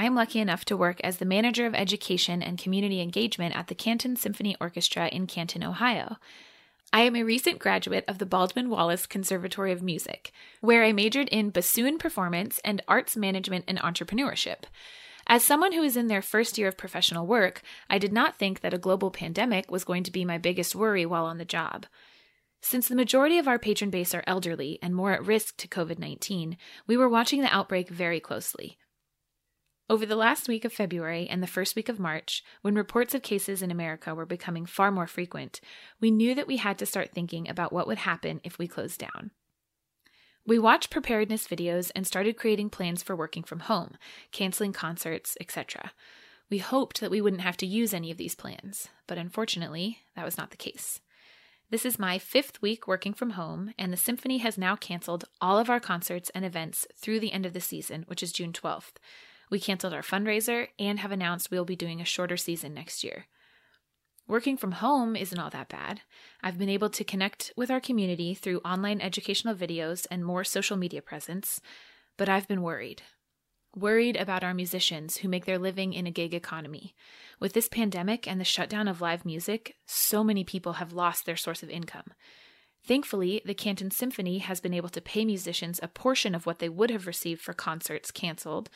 I am lucky enough to work as the manager of education and community engagement at the Canton Symphony Orchestra in Canton, Ohio. I am a recent graduate of the Baldwin Wallace Conservatory of Music, where I majored in bassoon performance and arts management and entrepreneurship. As someone who is in their first year of professional work, I did not think that a global pandemic was going to be my biggest worry while on the job. Since the majority of our patron base are elderly and more at risk to COVID 19, we were watching the outbreak very closely. Over the last week of February and the first week of March, when reports of cases in America were becoming far more frequent, we knew that we had to start thinking about what would happen if we closed down. We watched preparedness videos and started creating plans for working from home, canceling concerts, etc. We hoped that we wouldn't have to use any of these plans, but unfortunately, that was not the case. This is my fifth week working from home, and the Symphony has now canceled all of our concerts and events through the end of the season, which is June 12th. We canceled our fundraiser and have announced we'll be doing a shorter season next year. Working from home isn't all that bad. I've been able to connect with our community through online educational videos and more social media presence, but I've been worried. Worried about our musicians who make their living in a gig economy. With this pandemic and the shutdown of live music, so many people have lost their source of income. Thankfully, the Canton Symphony has been able to pay musicians a portion of what they would have received for concerts canceled,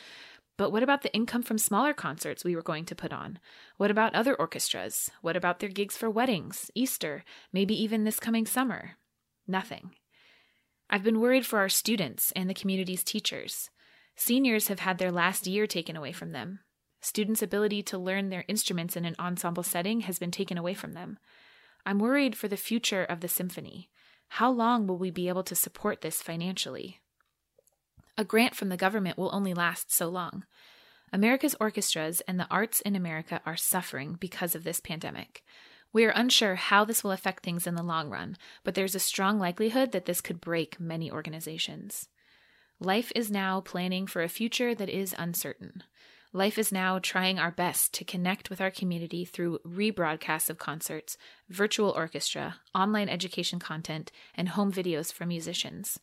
but what about the income from smaller concerts we were going to put on? What about other orchestras? What about their gigs for weddings, Easter, maybe even this coming summer? Nothing. I've been worried for our students and the community's teachers. Seniors have had their last year taken away from them. Students' ability to learn their instruments in an ensemble setting has been taken away from them. I'm worried for the future of the symphony. How long will we be able to support this financially? A grant from the government will only last so long. America's orchestras and the arts in America are suffering because of this pandemic. We are unsure how this will affect things in the long run, but there's a strong likelihood that this could break many organizations. Life is now planning for a future that is uncertain. Life is now trying our best to connect with our community through rebroadcasts of concerts, virtual orchestra, online education content, and home videos for musicians.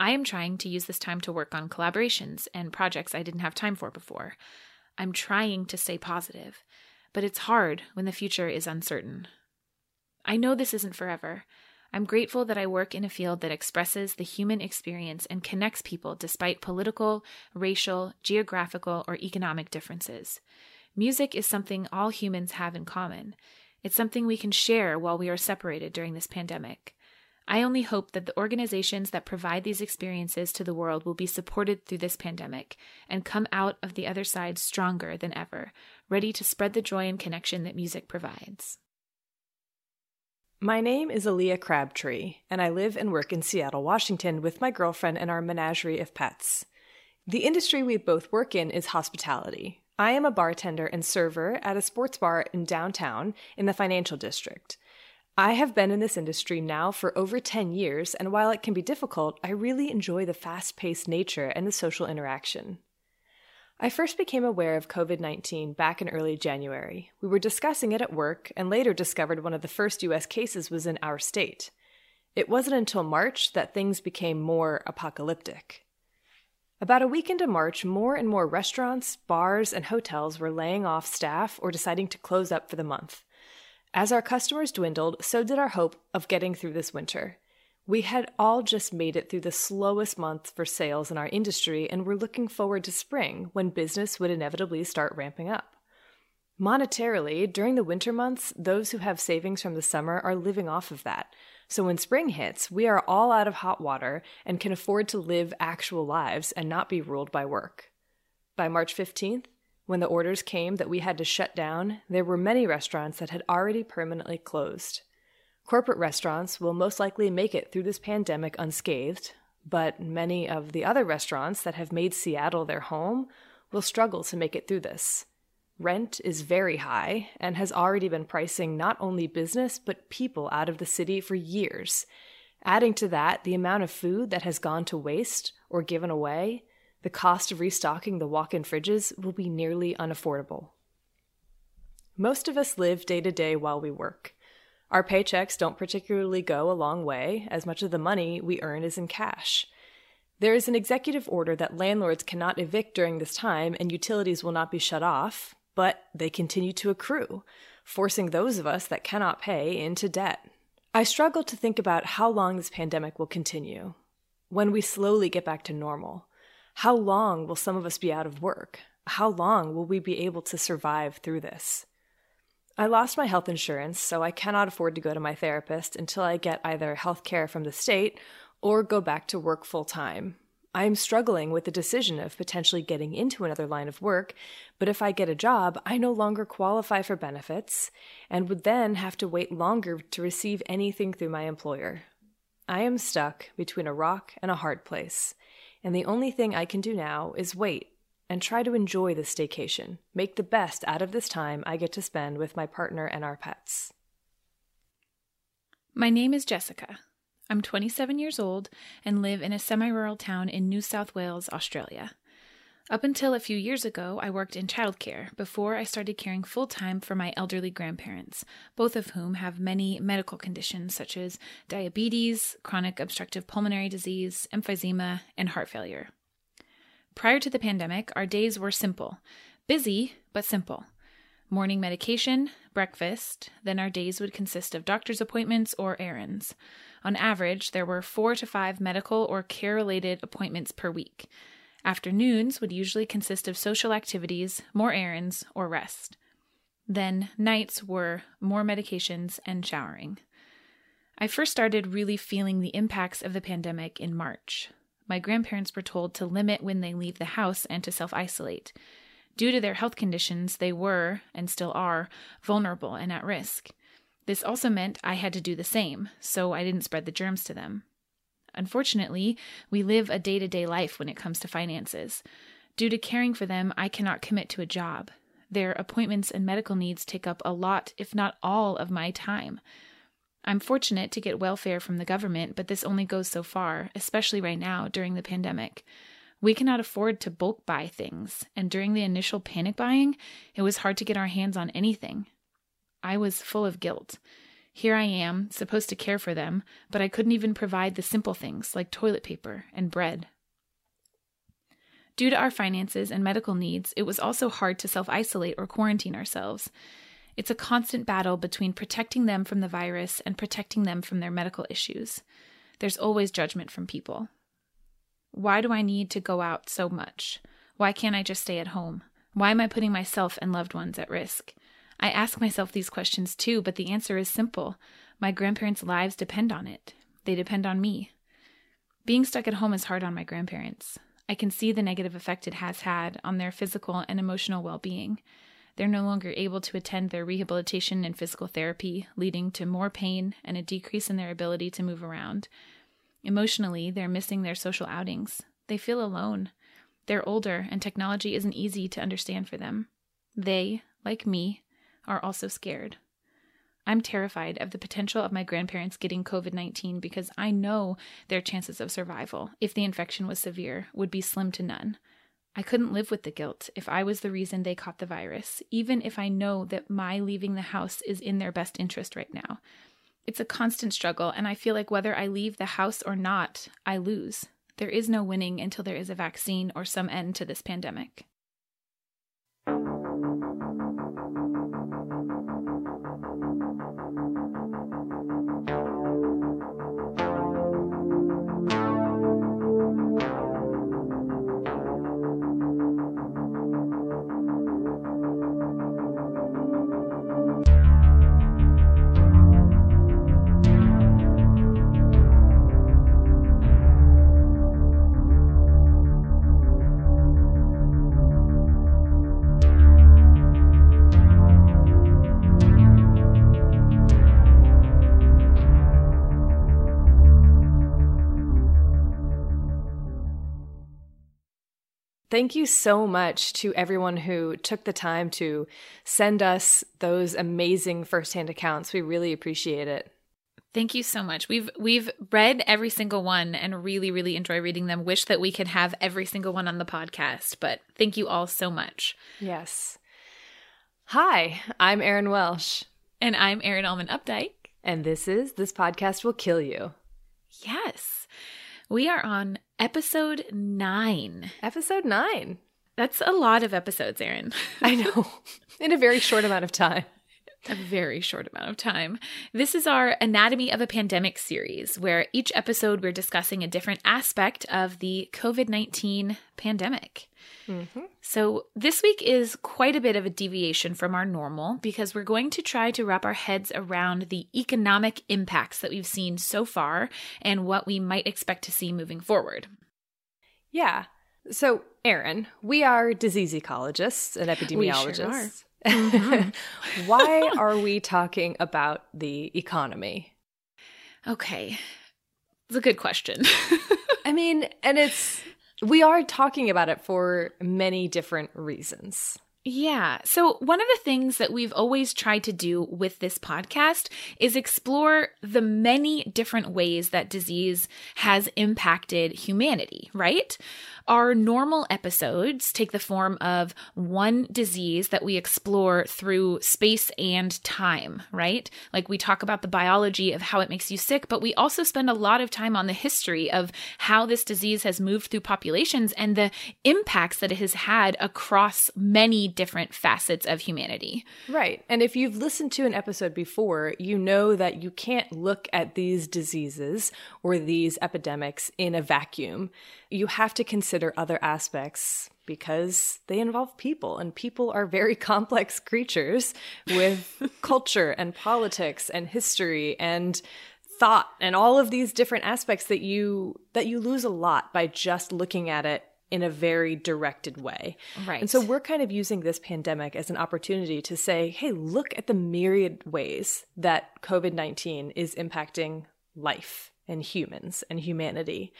I am trying to use this time to work on collaborations and projects I didn't have time for before. I'm trying to stay positive, but it's hard when the future is uncertain. I know this isn't forever. I'm grateful that I work in a field that expresses the human experience and connects people despite political, racial, geographical, or economic differences. Music is something all humans have in common. It's something we can share while we are separated during this pandemic. I only hope that the organizations that provide these experiences to the world will be supported through this pandemic and come out of the other side stronger than ever, ready to spread the joy and connection that music provides. My name is Aaliyah Crabtree, and I live and work in Seattle, Washington with my girlfriend and our menagerie of pets. The industry we both work in is hospitality. I am a bartender and server at a sports bar in downtown in the financial district. I have been in this industry now for over 10 years, and while it can be difficult, I really enjoy the fast paced nature and the social interaction. I first became aware of COVID 19 back in early January. We were discussing it at work and later discovered one of the first US cases was in our state. It wasn't until March that things became more apocalyptic. About a week into March, more and more restaurants, bars, and hotels were laying off staff or deciding to close up for the month. As our customers dwindled, so did our hope of getting through this winter. We had all just made it through the slowest month for sales in our industry and were looking forward to spring when business would inevitably start ramping up. Monetarily, during the winter months, those who have savings from the summer are living off of that. So when spring hits, we are all out of hot water and can afford to live actual lives and not be ruled by work. By March 15th, when the orders came that we had to shut down, there were many restaurants that had already permanently closed. Corporate restaurants will most likely make it through this pandemic unscathed, but many of the other restaurants that have made Seattle their home will struggle to make it through this. Rent is very high and has already been pricing not only business but people out of the city for years. Adding to that the amount of food that has gone to waste or given away, the cost of restocking the walk in fridges will be nearly unaffordable. Most of us live day to day while we work. Our paychecks don't particularly go a long way, as much of the money we earn is in cash. There is an executive order that landlords cannot evict during this time and utilities will not be shut off, but they continue to accrue, forcing those of us that cannot pay into debt. I struggle to think about how long this pandemic will continue. When we slowly get back to normal, how long will some of us be out of work? How long will we be able to survive through this? I lost my health insurance, so I cannot afford to go to my therapist until I get either health care from the state or go back to work full time. I am struggling with the decision of potentially getting into another line of work, but if I get a job, I no longer qualify for benefits and would then have to wait longer to receive anything through my employer. I am stuck between a rock and a hard place, and the only thing I can do now is wait and try to enjoy this staycation, make the best out of this time I get to spend with my partner and our pets. My name is Jessica. I'm 27 years old and live in a semi rural town in New South Wales, Australia. Up until a few years ago, I worked in childcare before I started caring full time for my elderly grandparents, both of whom have many medical conditions such as diabetes, chronic obstructive pulmonary disease, emphysema, and heart failure. Prior to the pandemic, our days were simple busy, but simple. Morning medication, breakfast, then our days would consist of doctor's appointments or errands. On average, there were four to five medical or care related appointments per week. Afternoons would usually consist of social activities, more errands, or rest. Then nights were more medications and showering. I first started really feeling the impacts of the pandemic in March my grandparents were told to limit when they leave the house and to self isolate. Due to their health conditions, they were, and still are, vulnerable and at risk. This also meant I had to do the same, so I didn't spread the germs to them. Unfortunately, we live a day to day life when it comes to finances. Due to caring for them, I cannot commit to a job. Their appointments and medical needs take up a lot, if not all, of my time. I'm fortunate to get welfare from the government, but this only goes so far, especially right now during the pandemic. We cannot afford to bulk buy things, and during the initial panic buying, it was hard to get our hands on anything. I was full of guilt. Here I am, supposed to care for them, but I couldn't even provide the simple things like toilet paper and bread. Due to our finances and medical needs, it was also hard to self isolate or quarantine ourselves. It's a constant battle between protecting them from the virus and protecting them from their medical issues. There's always judgment from people. Why do I need to go out so much? Why can't I just stay at home? Why am I putting myself and loved ones at risk? I ask myself these questions too, but the answer is simple. My grandparents' lives depend on it. They depend on me. Being stuck at home is hard on my grandparents. I can see the negative effect it has had on their physical and emotional well being. They're no longer able to attend their rehabilitation and physical therapy, leading to more pain and a decrease in their ability to move around. Emotionally, they're missing their social outings. They feel alone. They're older, and technology isn't easy to understand for them. They, like me, are also scared. I'm terrified of the potential of my grandparents getting COVID 19 because I know their chances of survival, if the infection was severe, would be slim to none. I couldn't live with the guilt if I was the reason they caught the virus, even if I know that my leaving the house is in their best interest right now. It's a constant struggle, and I feel like whether I leave the house or not, I lose. There is no winning until there is a vaccine or some end to this pandemic. Thank you so much to everyone who took the time to send us those amazing firsthand accounts. We really appreciate it. Thank you so much. We've we've read every single one and really really enjoy reading them. Wish that we could have every single one on the podcast, but thank you all so much. Yes. Hi, I'm Erin Welsh and I'm Erin Allman Updike, and this is This Podcast Will Kill You. Yes. We are on episode nine. Episode nine. That's a lot of episodes, Erin. I know. In a very short amount of time. A very short amount of time. This is our Anatomy of a Pandemic series, where each episode we're discussing a different aspect of the COVID 19 pandemic. Mm-hmm. So, this week is quite a bit of a deviation from our normal because we're going to try to wrap our heads around the economic impacts that we've seen so far and what we might expect to see moving forward. Yeah. So, Erin, we are disease ecologists and epidemiologists. Mm-hmm. Why are we talking about the economy? Okay. It's a good question. I mean, and it's we are talking about it for many different reasons. Yeah. So, one of the things that we've always tried to do with this podcast is explore the many different ways that disease has impacted humanity, right? Our normal episodes take the form of one disease that we explore through space and time, right? Like we talk about the biology of how it makes you sick, but we also spend a lot of time on the history of how this disease has moved through populations and the impacts that it has had across many different facets of humanity. Right. And if you've listened to an episode before, you know that you can't look at these diseases or these epidemics in a vacuum you have to consider other aspects because they involve people and people are very complex creatures with culture and politics and history and thought and all of these different aspects that you that you lose a lot by just looking at it in a very directed way. Right. And so we're kind of using this pandemic as an opportunity to say, hey, look at the myriad ways that COVID 19 is impacting life and humans and humanity.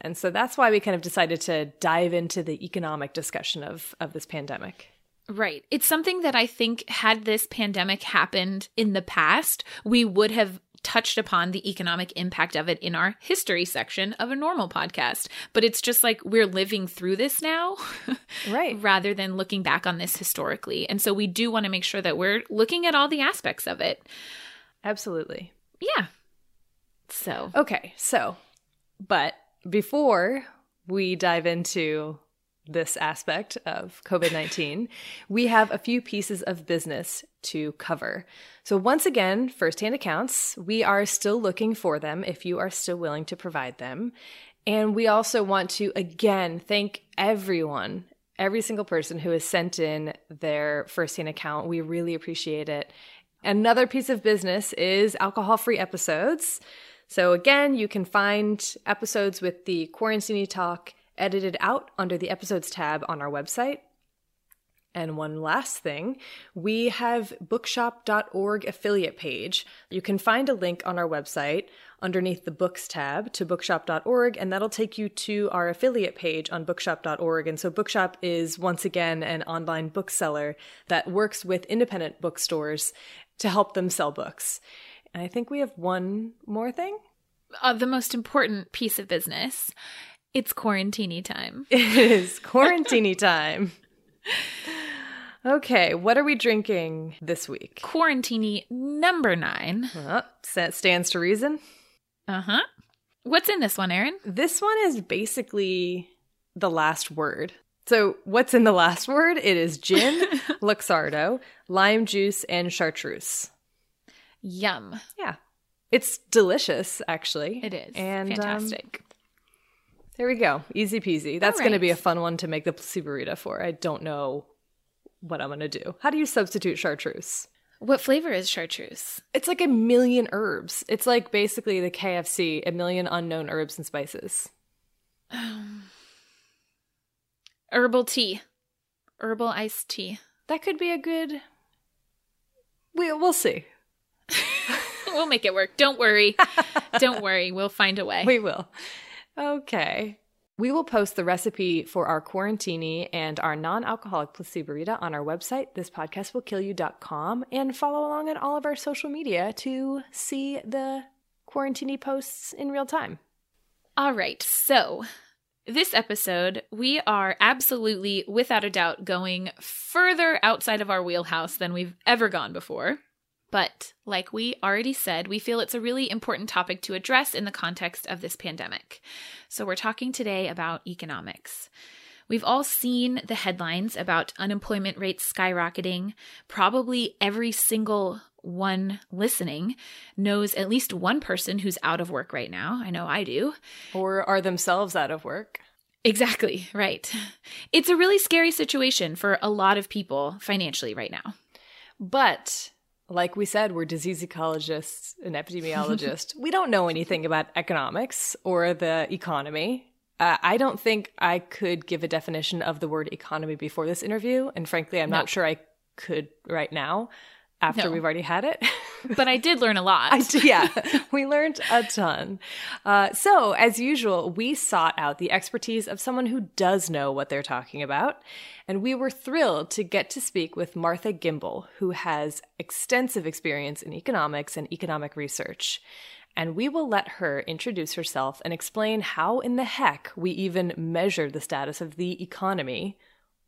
And so that's why we kind of decided to dive into the economic discussion of, of this pandemic. Right. It's something that I think, had this pandemic happened in the past, we would have touched upon the economic impact of it in our history section of a normal podcast. But it's just like we're living through this now. right. rather than looking back on this historically. And so we do want to make sure that we're looking at all the aspects of it. Absolutely. Yeah. So, okay. So, but before we dive into this aspect of COVID 19, we have a few pieces of business to cover. So, once again, firsthand accounts, we are still looking for them if you are still willing to provide them. And we also want to again thank everyone, every single person who has sent in their firsthand account. We really appreciate it. Another piece of business is alcohol free episodes. So again, you can find episodes with the Quarantini Talk edited out under the episodes tab on our website. And one last thing, we have bookshop.org affiliate page. You can find a link on our website underneath the books tab to bookshop.org, and that'll take you to our affiliate page on bookshop.org. And so, Bookshop is once again an online bookseller that works with independent bookstores to help them sell books. And I think we have one more thing. Uh, the most important piece of business. It's quarantini time. It is quarantini time. Okay, what are we drinking this week? Quarantini number nine. Uh, stands to reason. Uh huh. What's in this one, Erin? This one is basically the last word. So, what's in the last word? It is gin, Luxardo, lime juice, and chartreuse. Yum. Yeah. It's delicious, actually. It is. And um, fantastic. Um, there we go. Easy peasy. That's right. going to be a fun one to make the Placebo for. I don't know what I'm going to do. How do you substitute chartreuse? What flavor is chartreuse? It's like a million herbs. It's like basically the KFC, a million unknown herbs and spices. Um, herbal tea. Herbal iced tea. That could be a good we we'll see. we'll make it work. Don't worry. Don't worry. We'll find a way. We will. Okay. We will post the recipe for our quarantini and our non alcoholic placeborita on our website, thispodcastwillkillyou.com, and follow along on all of our social media to see the quarantini posts in real time. All right. So, this episode, we are absolutely, without a doubt, going further outside of our wheelhouse than we've ever gone before. But, like we already said, we feel it's a really important topic to address in the context of this pandemic. So, we're talking today about economics. We've all seen the headlines about unemployment rates skyrocketing. Probably every single one listening knows at least one person who's out of work right now. I know I do. Or are themselves out of work. Exactly, right. It's a really scary situation for a lot of people financially right now. But like we said, we're disease ecologists and epidemiologists. we don't know anything about economics or the economy. Uh, I don't think I could give a definition of the word economy before this interview. And frankly, I'm not sure I could right now after no. we've already had it. but I did learn a lot. I yeah, we learned a ton. Uh, so, as usual, we sought out the expertise of someone who does know what they're talking about. And we were thrilled to get to speak with Martha Gimbel, who has extensive experience in economics and economic research. And we will let her introduce herself and explain how in the heck we even measure the status of the economy,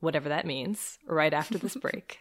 whatever that means, right after this break.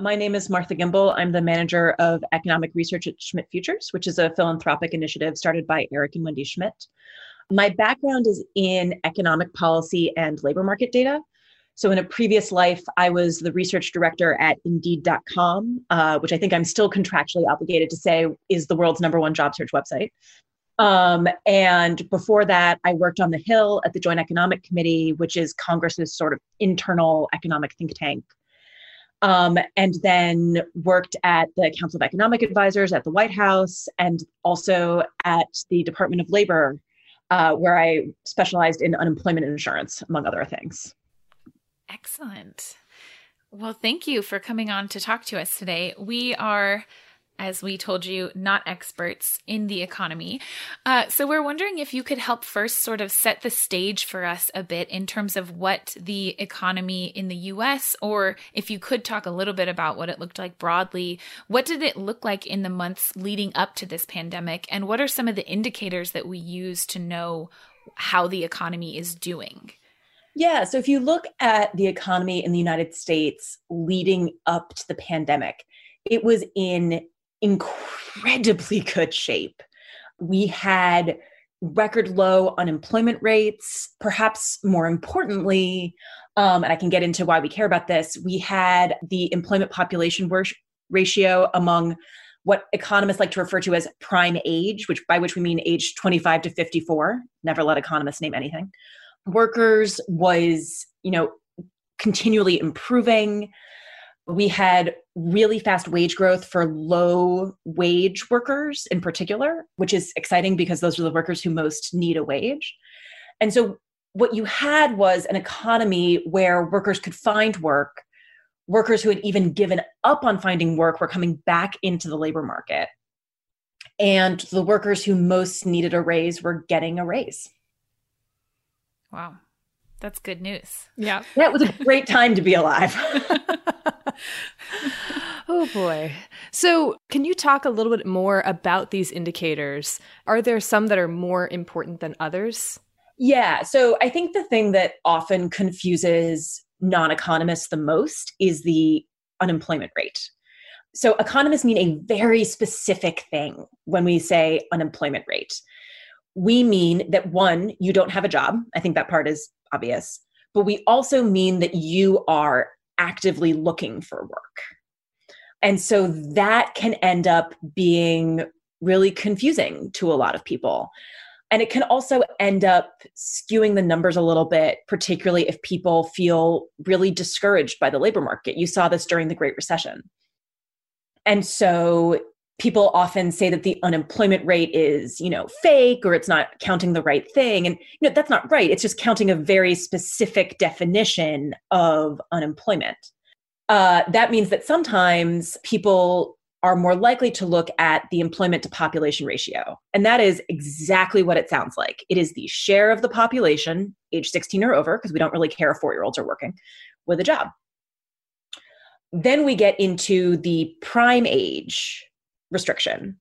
My name is Martha Gimbel. I'm the manager of economic research at Schmidt Futures, which is a philanthropic initiative started by Eric and Wendy Schmidt. My background is in economic policy and labor market data. So, in a previous life, I was the research director at Indeed.com, uh, which I think I'm still contractually obligated to say is the world's number one job search website. Um, and before that, I worked on the Hill at the Joint Economic Committee, which is Congress's sort of internal economic think tank um, and then worked at the Council of Economic Advisors at the White House and also at the Department of Labor, uh, where I specialized in unemployment insurance, among other things. Excellent. Well, thank you for coming on to talk to us today. We are as we told you, not experts in the economy. Uh, so we're wondering if you could help first sort of set the stage for us a bit in terms of what the economy in the US, or if you could talk a little bit about what it looked like broadly. What did it look like in the months leading up to this pandemic? And what are some of the indicators that we use to know how the economy is doing? Yeah. So if you look at the economy in the United States leading up to the pandemic, it was in incredibly good shape. We had record low unemployment rates. Perhaps more importantly, um, and I can get into why we care about this, we had the employment population ratio among what economists like to refer to as prime age, which by which we mean age 25 to 54. Never let economists name anything. Workers was, you know, continually improving. We had really fast wage growth for low wage workers in particular, which is exciting because those are the workers who most need a wage. And so what you had was an economy where workers could find work. Workers who had even given up on finding work were coming back into the labor market. And the workers who most needed a raise were getting a raise. Wow. That's good news. Yeah. That was a great time to be alive. oh boy. So, can you talk a little bit more about these indicators? Are there some that are more important than others? Yeah. So, I think the thing that often confuses non economists the most is the unemployment rate. So, economists mean a very specific thing when we say unemployment rate. We mean that one, you don't have a job. I think that part is obvious. But we also mean that you are actively looking for work. And so that can end up being really confusing to a lot of people. And it can also end up skewing the numbers a little bit, particularly if people feel really discouraged by the labor market. You saw this during the Great Recession. And so people often say that the unemployment rate is you know fake or it's not counting the right thing. And you know that's not right. It's just counting a very specific definition of unemployment. Uh, that means that sometimes people are more likely to look at the employment to population ratio. And that is exactly what it sounds like. It is the share of the population age 16 or over because we don't really care if four year olds are working with a job. Then we get into the prime age restriction.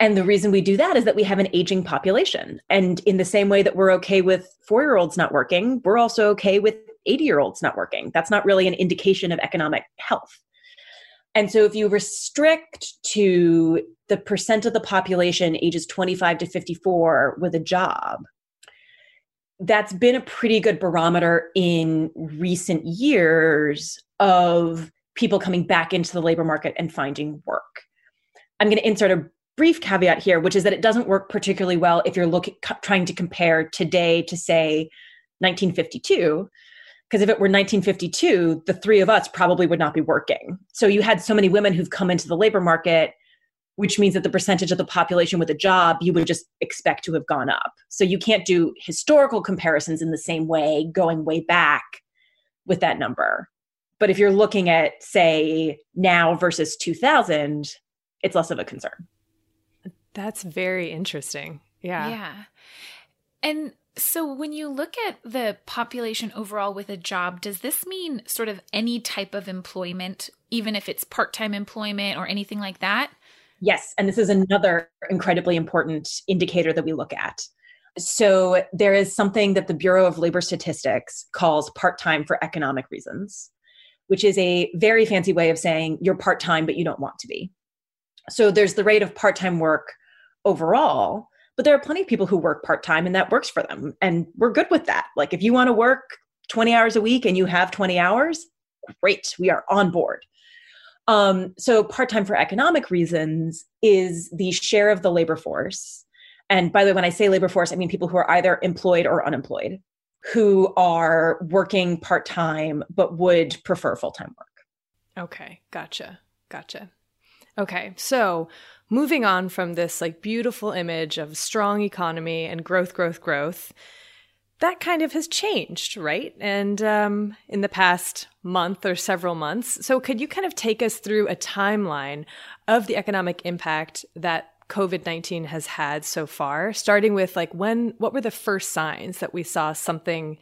And the reason we do that is that we have an aging population. And in the same way that we're okay with four year olds not working, we're also okay with 80 year olds not working. That's not really an indication of economic health. And so if you restrict to the percent of the population ages 25 to 54 with a job, that's been a pretty good barometer in recent years of people coming back into the labor market and finding work. I'm going to insert a brief caveat here, which is that it doesn't work particularly well if you're looking trying to compare today to say 1952 because if it were 1952 the three of us probably would not be working. So you had so many women who've come into the labor market which means that the percentage of the population with a job you would just expect to have gone up. So you can't do historical comparisons in the same way going way back with that number. But if you're looking at say now versus 2000 it's less of a concern. That's very interesting. Yeah. Yeah. And so when you look at the population overall with a job, does this mean sort of any type of employment, even if it's part time employment or anything like that? Yes. And this is another incredibly important indicator that we look at. So there is something that the Bureau of Labor Statistics calls part time for economic reasons, which is a very fancy way of saying you're part time, but you don't want to be. So there's the rate of part time work overall, but there are plenty of people who work part time and that works for them. And we're good with that. Like if you want to work 20 hours a week and you have 20 hours, great, we are on board. Um, so part time for economic reasons is the share of the labor force. And by the way, when I say labor force, I mean people who are either employed or unemployed, who are working part time but would prefer full time work. Okay, gotcha, gotcha. Okay, so moving on from this like beautiful image of strong economy and growth, growth, growth, that kind of has changed, right? And um, in the past month or several months. So, could you kind of take us through a timeline of the economic impact that COVID 19 has had so far, starting with like when, what were the first signs that we saw something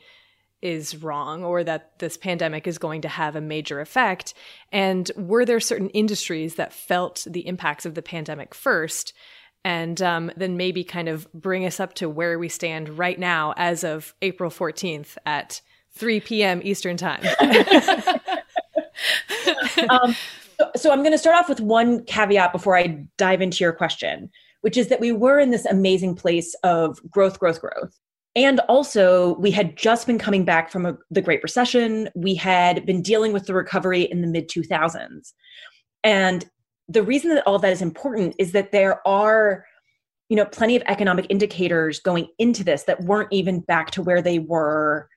is wrong or that this pandemic is going to have a major effect? And were there certain industries that felt the impacts of the pandemic first? And um, then maybe kind of bring us up to where we stand right now as of April 14th at 3 p.m. Eastern Time. um, so, so I'm going to start off with one caveat before I dive into your question, which is that we were in this amazing place of growth, growth, growth. And also, we had just been coming back from a, the Great Recession. We had been dealing with the recovery in the mid 2000s. And the reason that all that is important is that there are you know plenty of economic indicators going into this that weren't even back to where they were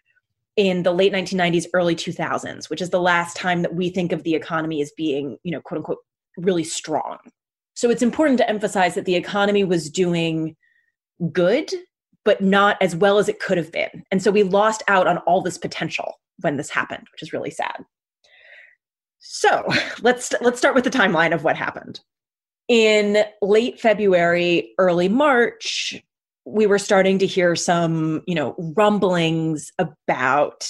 in the late 1990s early 2000s which is the last time that we think of the economy as being you know quote unquote really strong so it's important to emphasize that the economy was doing good but not as well as it could have been. And so we lost out on all this potential when this happened which is really sad. So let's let's start with the timeline of what happened. In late february early march we were starting to hear some, you know, rumblings about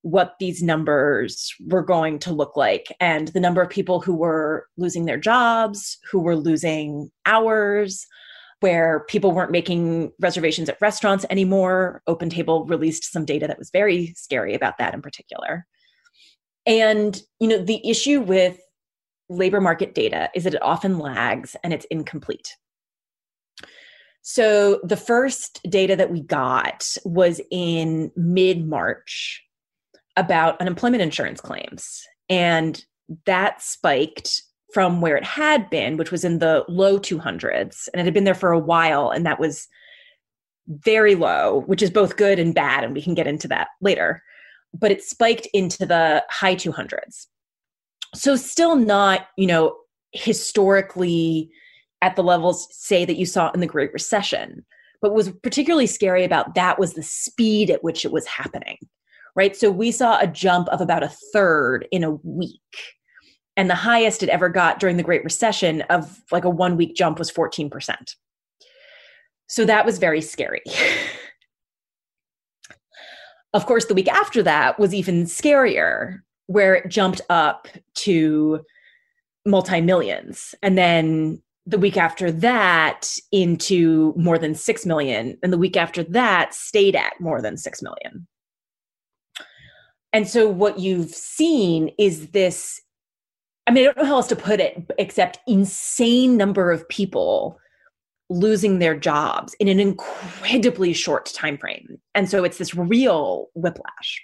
what these numbers were going to look like and the number of people who were losing their jobs, who were losing hours, where people weren't making reservations at restaurants anymore. OpenTable released some data that was very scary about that in particular. And, you know, the issue with labor market data is that it often lags and it's incomplete. So the first data that we got was in mid March about unemployment insurance claims. And that spiked from where it had been, which was in the low 200s. And it had been there for a while. And that was very low, which is both good and bad. And we can get into that later. But it spiked into the high 200s. So still not, you know, historically at the levels, say, that you saw in the Great Recession. But what was particularly scary about that was the speed at which it was happening, right? So we saw a jump of about a third in a week. And the highest it ever got during the Great Recession of like a one week jump was 14%. So that was very scary. of course, the week after that was even scarier, where it jumped up to multi millions. And then the week after that into more than 6 million and the week after that stayed at more than 6 million and so what you've seen is this i mean i don't know how else to put it except insane number of people losing their jobs in an incredibly short time frame and so it's this real whiplash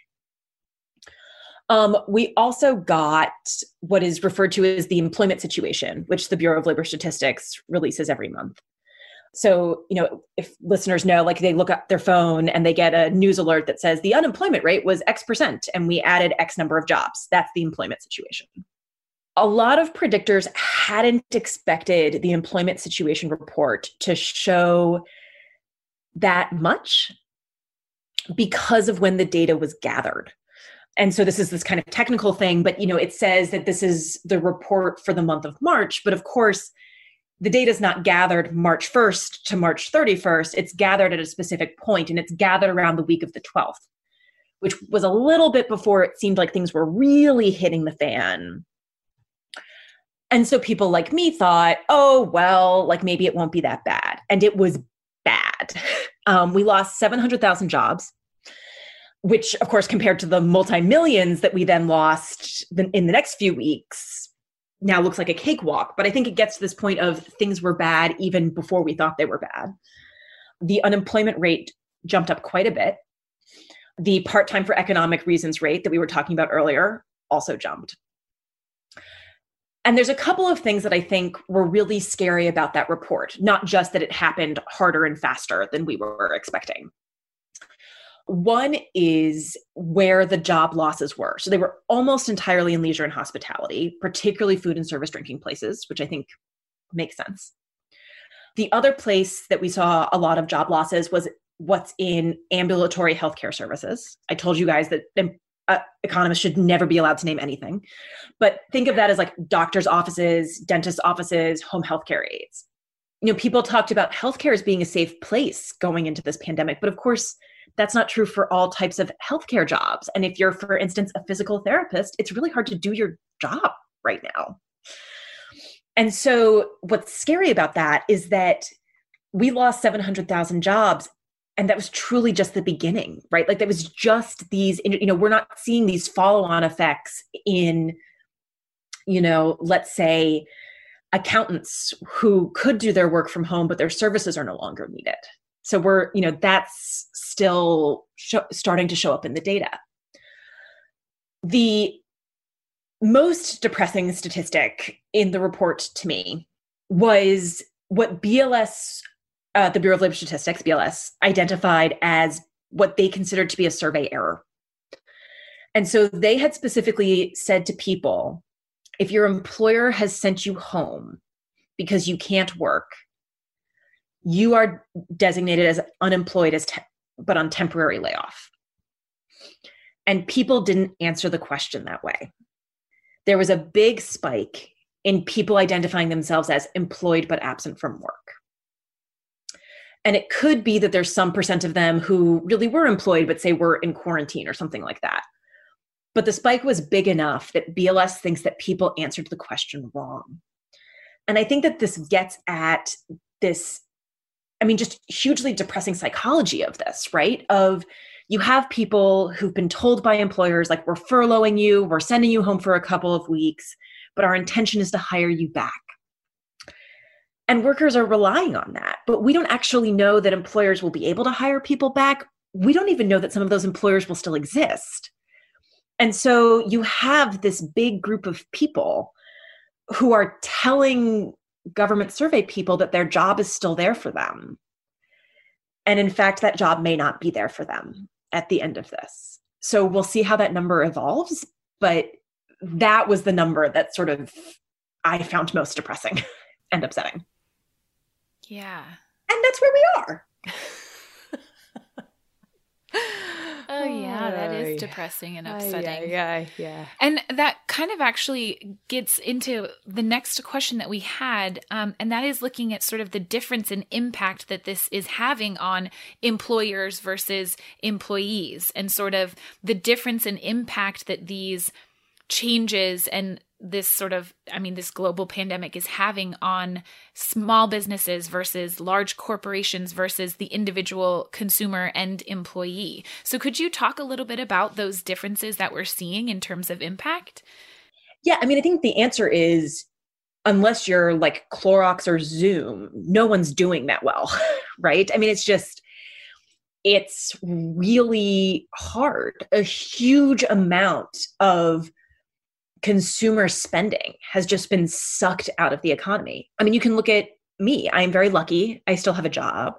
um, we also got what is referred to as the employment situation, which the Bureau of Labor Statistics releases every month. So, you know, if listeners know, like they look up their phone and they get a news alert that says the unemployment rate was X percent and we added X number of jobs. That's the employment situation. A lot of predictors hadn't expected the employment situation report to show that much because of when the data was gathered. And so this is this kind of technical thing but you know it says that this is the report for the month of march but of course the data is not gathered march 1st to march 31st it's gathered at a specific point and it's gathered around the week of the 12th which was a little bit before it seemed like things were really hitting the fan and so people like me thought oh well like maybe it won't be that bad. And it was bad. Um, we lost 700000 jobs which of course compared to the multi-millions that we then lost in the next few weeks now looks like a cakewalk. But i think it gets to this point of things were bad even before we thought they were bad. The unemployment rate jumped up quite a bit. The part-time for economic reasons rate that we were talking about earlier also jumped and there's a couple of things that I think were really scary about that report, not just that it happened harder and faster than we were expecting. One is where the job losses were. So they were almost entirely in leisure and hospitality, particularly food and service drinking places, which I think makes sense. The other place that we saw a lot of job losses was what's in ambulatory healthcare services. I told you guys that uh, economists should never be allowed to name anything, but think of that as like doctors' offices, dentist offices, home healthcare aides. You know, people talked about healthcare as being a safe place going into this pandemic, but of course, that's not true for all types of healthcare jobs. And if you're, for instance, a physical therapist, it's really hard to do your job right now. And so, what's scary about that is that we lost 700,000 jobs and that was truly just the beginning right? Like that was just these you know we're not seeing these follow-on effects in you know let's say accountants who could do their work from home but their services are no longer needed. So we're you know that's still sh- starting to show up in the data. The most depressing statistic in the report to me was what BLS, uh, the Bureau of Labor Statistics, BLS, identified as what they considered to be a survey error. And so they had specifically said to people if your employer has sent you home because you can't work, you are designated as unemployed as te- but on temporary layoff. And people didn't answer the question that way. There was a big spike in people identifying themselves as employed but absent from work. And it could be that there's some percent of them who really were employed, but say were in quarantine or something like that. But the spike was big enough that BLS thinks that people answered the question wrong. And I think that this gets at this, I mean, just hugely depressing psychology of this, right? Of you have people who've been told by employers, like, we're furloughing you, we're sending you home for a couple of weeks, but our intention is to hire you back. And workers are relying on that. But we don't actually know that employers will be able to hire people back. We don't even know that some of those employers will still exist. And so you have this big group of people who are telling government survey people that their job is still there for them. And in fact, that job may not be there for them at the end of this. So we'll see how that number evolves. But that was the number that sort of I found most depressing and upsetting. Yeah. And that's where we are. Oh yeah, that is depressing and upsetting. Yeah, yeah, yeah. And that kind of actually gets into the next question that we had, um, and that is looking at sort of the difference in impact that this is having on employers versus employees, and sort of the difference in impact that these changes and this sort of i mean this global pandemic is having on small businesses versus large corporations versus the individual consumer and employee. So could you talk a little bit about those differences that we're seeing in terms of impact? Yeah i mean i think the answer is unless you're like clorox or zoom no one's doing that well right? I mean it's just it's really hard. A huge amount of consumer spending has just been sucked out of the economy. I mean, you can look at me. I am very lucky. I still have a job.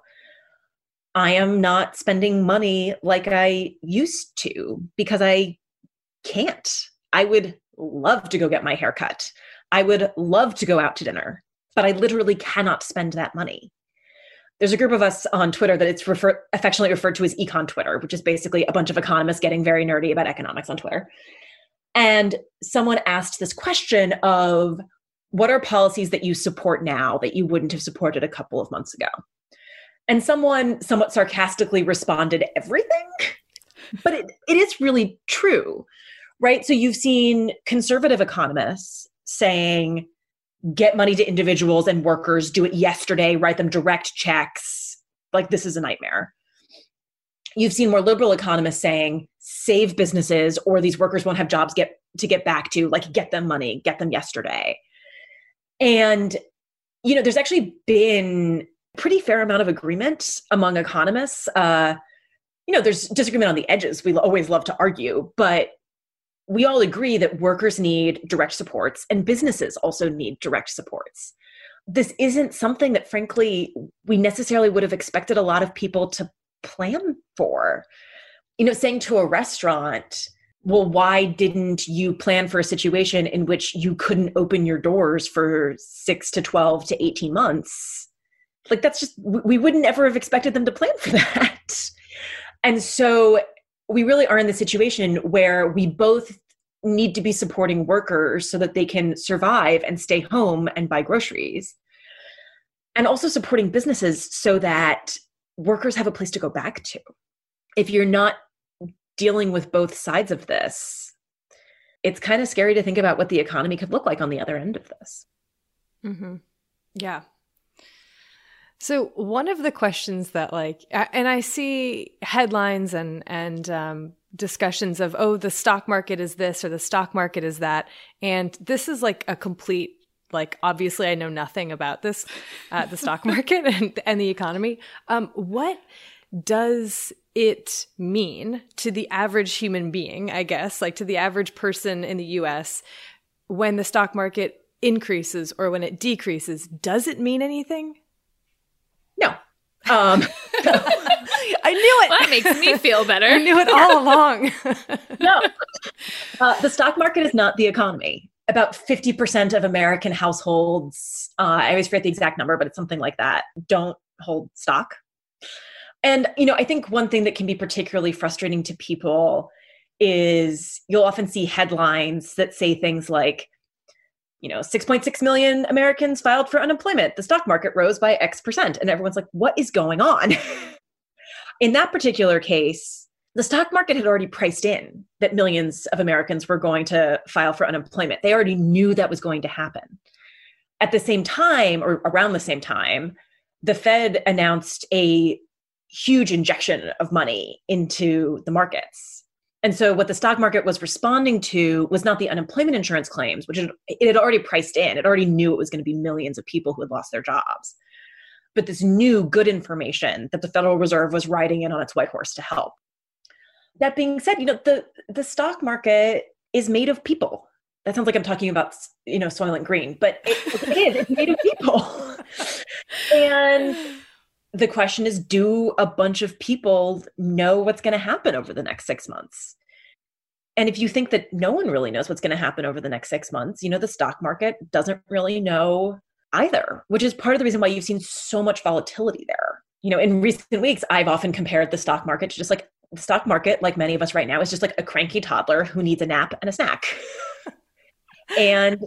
I am not spending money like I used to because I can't. I would love to go get my hair cut. I would love to go out to dinner, but I literally cannot spend that money. There's a group of us on Twitter that it's refer- affectionately referred to as econ Twitter, which is basically a bunch of economists getting very nerdy about economics on Twitter. And someone asked this question of what are policies that you support now that you wouldn't have supported a couple of months ago? And someone somewhat sarcastically responded, everything. But it, it is really true, right? So you've seen conservative economists saying, get money to individuals and workers, do it yesterday, write them direct checks. Like, this is a nightmare you've seen more liberal economists saying save businesses or these workers won't have jobs get to get back to like get them money get them yesterday. And you know there's actually been pretty fair amount of agreement among economists. Uh you know there's disagreement on the edges. We always love to argue but we all agree that workers need direct supports and businesses also need direct supports. This isn't something that frankly we necessarily would have expected a lot of people to plan for. You know, saying to a restaurant, well, why didn't you plan for a situation in which you couldn't open your doors for six to 12 to 18 months? Like, that's just, we wouldn't ever have expected them to plan for that. And so we really are in the situation where we both need to be supporting workers so that they can survive and stay home and buy groceries. And also supporting businesses so that workers have a place to go back to. If you're not dealing with both sides of this, it's kind of scary to think about what the economy could look like on the other end of this. Mm-hmm. Yeah. So one of the questions that like, and I see headlines and and um, discussions of oh the stock market is this or the stock market is that, and this is like a complete like obviously I know nothing about this, uh, the stock market and and the economy. Um, what does it mean to the average human being? I guess like to the average person in the U.S. when the stock market increases or when it decreases, does it mean anything? No. Um, I knew it. Well, that makes me feel better. I knew it all along. no. Uh, the stock market is not the economy. About 50% of American households, uh, I always forget the exact number, but it's something like that, don't hold stock. And, you know, I think one thing that can be particularly frustrating to people is you'll often see headlines that say things like, you know, 6.6 million Americans filed for unemployment. The stock market rose by X percent. And everyone's like, what is going on? in that particular case, the stock market had already priced in that millions of Americans were going to file for unemployment. They already knew that was going to happen. At the same time, or around the same time, the Fed announced a huge injection of money into the markets and so what the stock market was responding to was not the unemployment insurance claims, which it, had already priced in. It already knew it was going to be millions of people who had lost their jobs. But this new good information that the Federal Reserve was riding in on its white horse to help. That being said, you know, the the stock market is made of people. That sounds like I'm talking about, you know, Soylent Green, but it, it is. It's made of people. and the question is do a bunch of people know what's going to happen over the next six months? And if you think that no one really knows what's going to happen over the next six months you know the stock market doesn't really know either which is part of the reason why you've seen so much volatility there. You know in recent weeks i've often compared the stock market to just like the stock market like many of us right now is just like a cranky toddler who needs a nap and a snack. And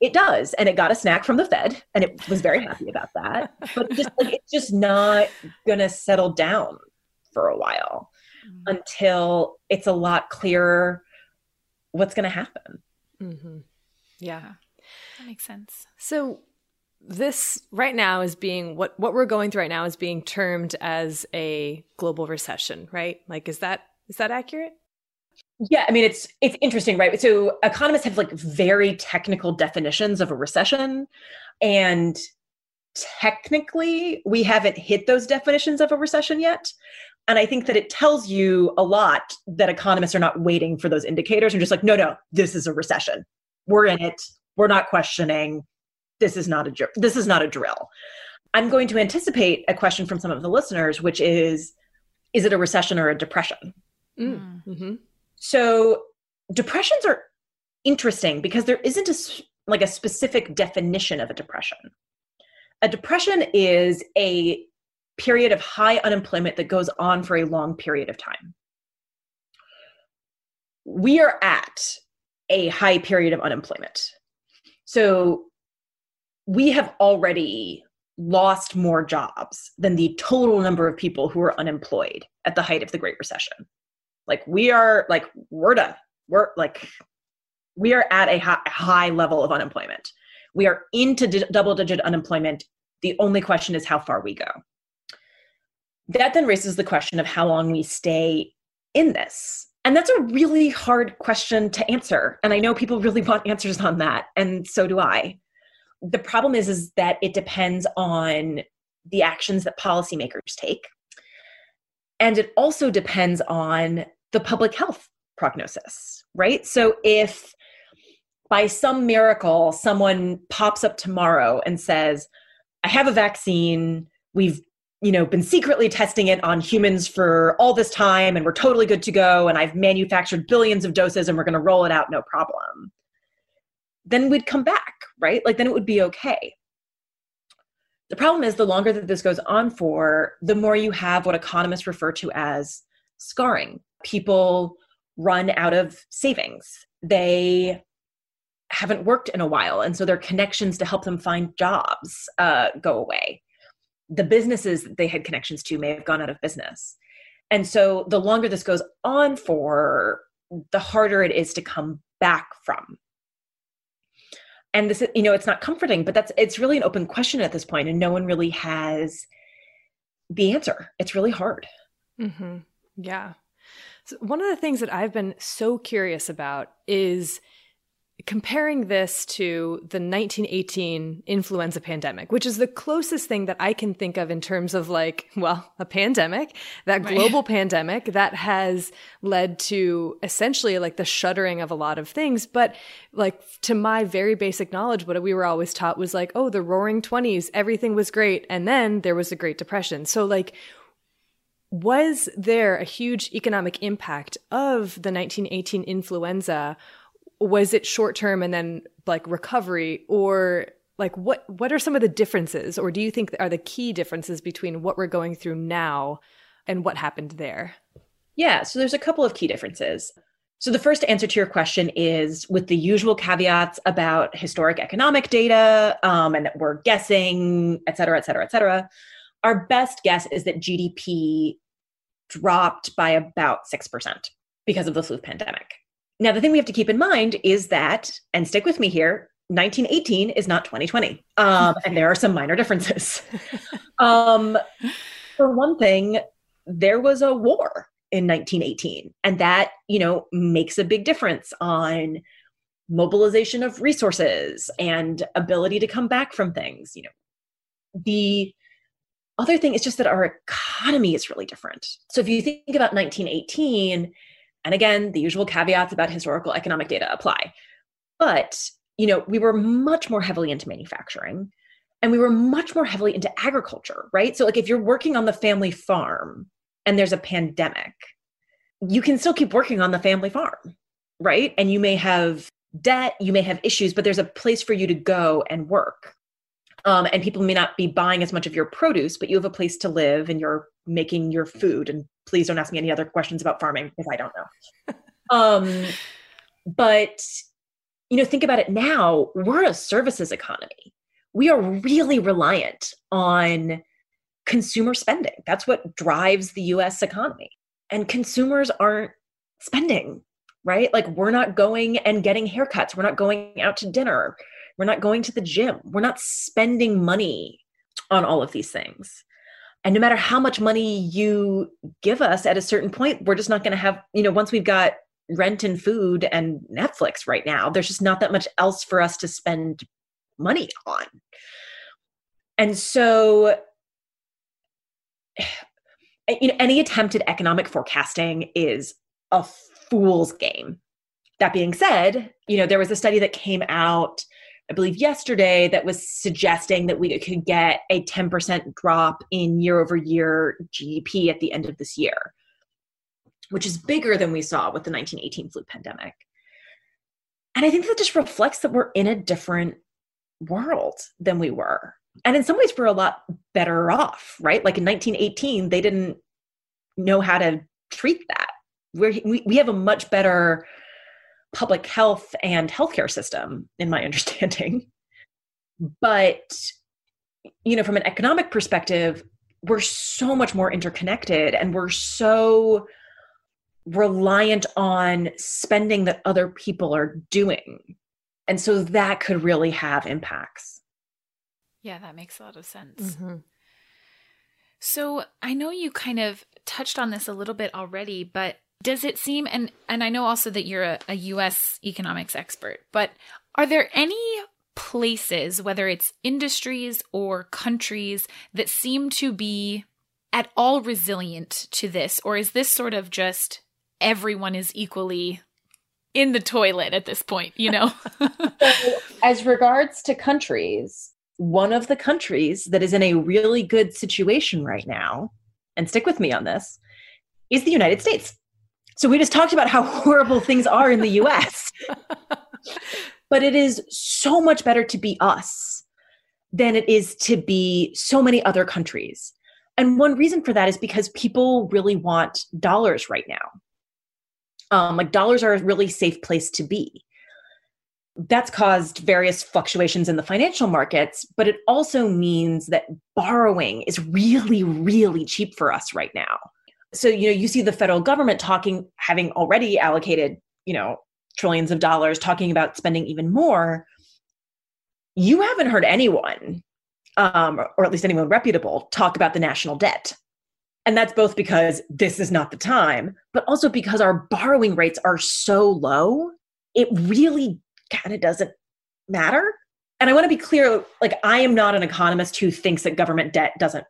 it does, and it got a snack from the Fed, and it was very happy about that. But just like it's just not gonna settle down for a while mm-hmm. until it's a lot clearer what's gonna happen. Mm-hmm. Yeah, that makes sense. So this right now is being what what we're going through right now is being termed as a global recession, right? Like, is that is that accurate? Yeah, I mean it's it's interesting, right? So economists have like very technical definitions of a recession and technically we haven't hit those definitions of a recession yet. And I think that it tells you a lot that economists are not waiting for those indicators and just like, no, no, this is a recession. We're in it. We're not questioning. This is not a this is not a drill. I'm going to anticipate a question from some of the listeners, which is, is it a recession or a depression? Mm. Mm-hmm. So depressions are interesting because there isn't a like a specific definition of a depression. A depression is a period of high unemployment that goes on for a long period of time. We are at a high period of unemployment. So we have already lost more jobs than the total number of people who are unemployed at the height of the Great Recession. Like we are like we're done. We're like we are at a high, high level of unemployment. We are into double digit unemployment. The only question is how far we go. That then raises the question of how long we stay in this. And that's a really hard question to answer. And I know people really want answers on that, and so do I. The problem is, is that it depends on the actions that policymakers take. And it also depends on the public health prognosis, right? So if by some miracle someone pops up tomorrow and says, I have a vaccine, we've you know been secretly testing it on humans for all this time and we're totally good to go and I've manufactured billions of doses and we're going to roll it out no problem. Then we'd come back, right? Like then it would be okay. The problem is the longer that this goes on for, the more you have what economists refer to as scarring people run out of savings. They haven't worked in a while, and so their connections to help them find jobs uh, go away. The businesses that they had connections to may have gone out of business. And so the longer this goes on for, the harder it is to come back from. And this, you know, it's not comforting, but that's it's really an open question at this point, and no one really has the answer. It's really hard. Mm-hmm. Yeah. So one of the things that I've been so curious about is comparing this to the 1918 influenza pandemic, which is the closest thing that I can think of in terms of like, well, a pandemic, that right. global pandemic that has led to essentially like the shuttering of a lot of things. But like to my very basic knowledge, what we were always taught was like, oh, the roaring 20s, everything was great. And then there was the Great Depression. So like, was there a huge economic impact of the 1918 influenza? Was it short term and then like recovery? Or like what what are some of the differences? Or do you think are the key differences between what we're going through now and what happened there? Yeah so there's a couple of key differences. So the first answer to your question is with the usual caveats about historic economic data um, and that we're guessing et cetera et cetera et cetera our best guess is that gdp dropped by about 6% because of the flu pandemic now, the thing we have to keep in mind is that, and stick with me here, 1918 is not 2020. Um, and there are some minor differences. um, for one thing, there was a war in 1918, and that, you know, makes a big difference on mobilization of resources and ability to come back from things. You know, the other thing is just that our economy is really different. So if you think about 1918, and again, the usual caveats about historical economic data apply. But, you know, we were much more heavily into manufacturing and we were much more heavily into agriculture, right? So like if you're working on the family farm and there's a pandemic, you can still keep working on the family farm, right? And you may have debt, you may have issues, but there's a place for you to go and work. Um, and people may not be buying as much of your produce, but you have a place to live and you're making your food. And please don't ask me any other questions about farming because I don't know. um, but you know, think about it now. We're a services economy. We are really reliant on consumer spending. That's what drives the US economy. And consumers aren't spending, right? Like we're not going and getting haircuts. We're not going out to dinner. We're not going to the gym. We're not spending money on all of these things. And no matter how much money you give us at a certain point, we're just not going to have, you know, once we've got rent and food and Netflix right now, there's just not that much else for us to spend money on. And so, you know, any attempt at economic forecasting is a fool's game. That being said, you know, there was a study that came out I believe yesterday that was suggesting that we could get a 10% drop in year over year GDP at the end of this year, which is bigger than we saw with the 1918 flu pandemic. And I think that just reflects that we're in a different world than we were. And in some ways, we're a lot better off, right? Like in 1918, they didn't know how to treat that. We're, we, we have a much better public health and healthcare system, in my understanding. But, you know, from an economic perspective, we're so much more interconnected and we're so reliant on spending that other people are doing. And so that could really have impacts. Yeah, that makes a lot of sense. Mm-hmm. So I know you kind of touched on this a little bit already, but does it seem and and I know also that you're a, a US economics expert, but are there any places, whether it's industries or countries, that seem to be at all resilient to this? Or is this sort of just everyone is equally in the toilet at this point, you know? so, as regards to countries, one of the countries that is in a really good situation right now, and stick with me on this, is the United States. So we just talked about how horrible things are in the US. but it is so much better to be us than it is to be so many other countries. And one reason for that is because people really want dollars right now. Um, like dollars are a really safe place to be. That's caused various fluctuations in the financial markets, but it also means that borrowing is really, really cheap for us right now so you know you see the federal government talking having already allocated you know trillions of dollars talking about spending even more you haven't heard anyone, um, or at least anyone reputable, talk about the national debt. And that's both because this is not the time, but also because our borrowing rates are so low, it really kind of doesn't matter. And I want to be clear like, I am not an economist who thinks that government debt doesn't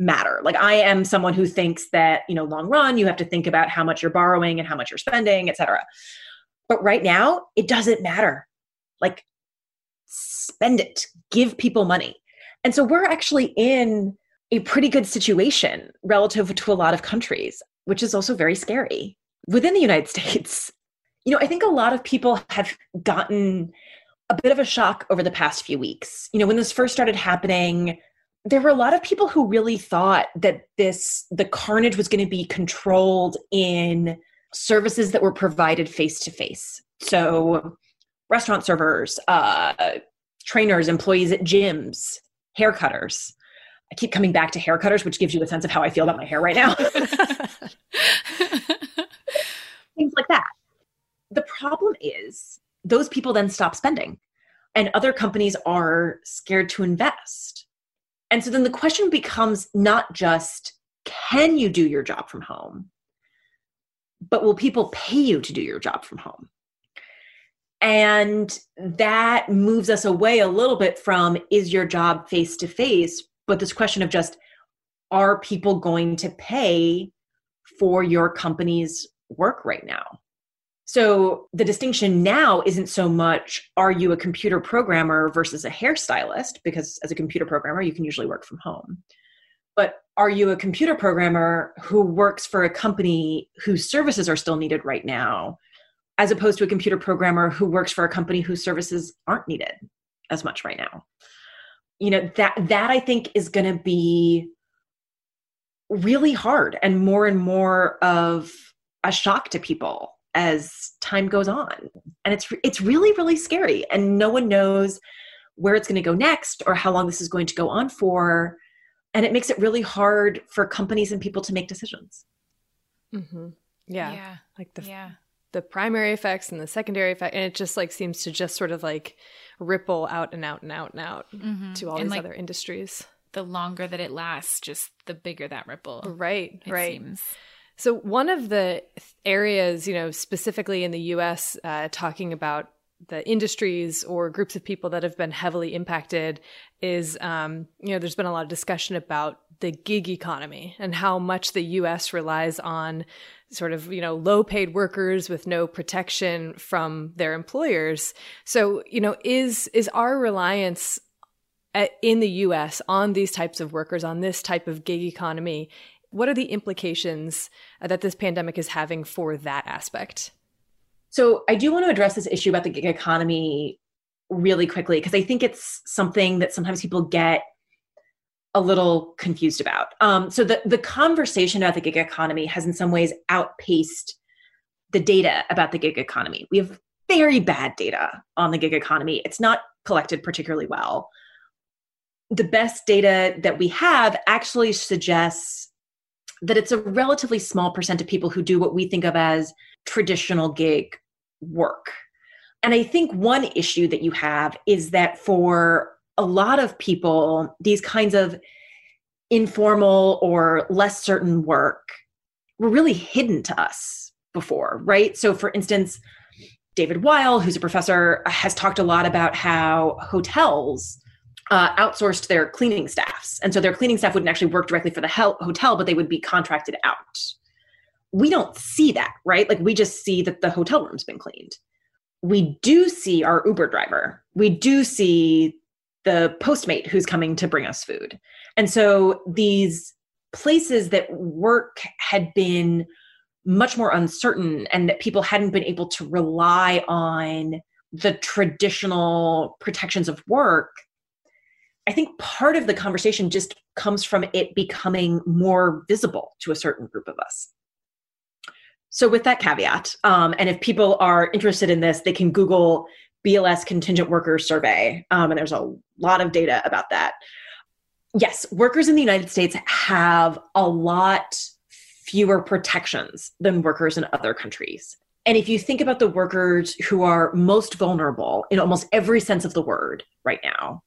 matter. Like, I am someone who thinks that, you know, long run, you have to think about how much you're borrowing and how much you're spending, et cetera. But right now, it doesn't matter. Like, spend it, give people money. And so we're actually in a pretty good situation relative to a lot of countries, which is also very scary. Within the United States, you know, I think a lot of people have gotten a bit of a shock over the past few weeks. You know, when this first started happening, there were a lot of people who really thought that this the carnage was going to be controlled in services that were provided face to face. So, restaurant servers, uh, trainers, employees at gyms, haircutters i keep coming back to haircutters which gives you a sense of how I feel about my hair right now. Things like that. The problem is those people then stop spending, and other companies are scared to invest. And so then the question becomes not just can you do your job from home, but will people pay you to do your job from home? And that moves us away a little bit from is your job face to face, but this question of just are people going to pay for your company's work right now? So the distinction now isn't so much are you a computer programmer versus a hairstylist, because as a computer programmer, you can usually work from home. But are you a computer programmer who works for a company whose services are still needed right now? as opposed to a computer programmer who works for a company whose services aren't needed as much right now you know that that i think is going to be really hard and more and more of a shock to people as time goes on and it's it's really really scary and no one knows where it's going to go next or how long this is going to go on for and it makes it really hard for companies and people to make decisions mm-hmm. yeah. yeah like the yeah the primary effects and the secondary effect and it just like seems to just sort of like ripple out and out and out and out mm-hmm. to all and these like, other industries the longer that it lasts just the bigger that ripple right right seems. So one of the areas you know specifically in the us uh, talking about the industries or groups of people that have been heavily impacted is um, you know there's been a lot of discussion about the gig economy and how much the us relies on sort of you know low paid workers with no protection from their employers. So you know is is our reliance in the US on these types of workers on this type of gig economy what are the implications that this pandemic is having for that aspect so i do want to address this issue about the gig economy really quickly because i think it's something that sometimes people get a little confused about. Um, so the the conversation about the gig economy has in some ways outpaced the data about the gig economy. We have very bad data on the gig economy. It's not collected particularly well. The best data that we have actually suggests that it's a relatively small percent of people who do what we think of as traditional gig work. And I think one issue that you have is that for a lot of people, these kinds of informal or less certain work were really hidden to us before, right? So, for instance, David Weil, who's a professor, has talked a lot about how hotels uh, outsourced their cleaning staffs. And so their cleaning staff wouldn't actually work directly for the hotel, but they would be contracted out. We don't see that, right? Like we just see that the hotel room's been cleaned. We do see our Uber driver. We do see the postmate who's coming to bring us food. And so these places that work had been much more uncertain and that people hadn't been able to rely on the traditional protections of work i think part of the conversation just comes from it becoming more visible to a certain group of us so with that caveat um, and if people are interested in this they can google BLS contingent workers survey, um, and there's a lot of data about that. Yes, workers in the United States have a lot fewer protections than workers in other countries. And if you think about the workers who are most vulnerable in almost every sense of the word right now,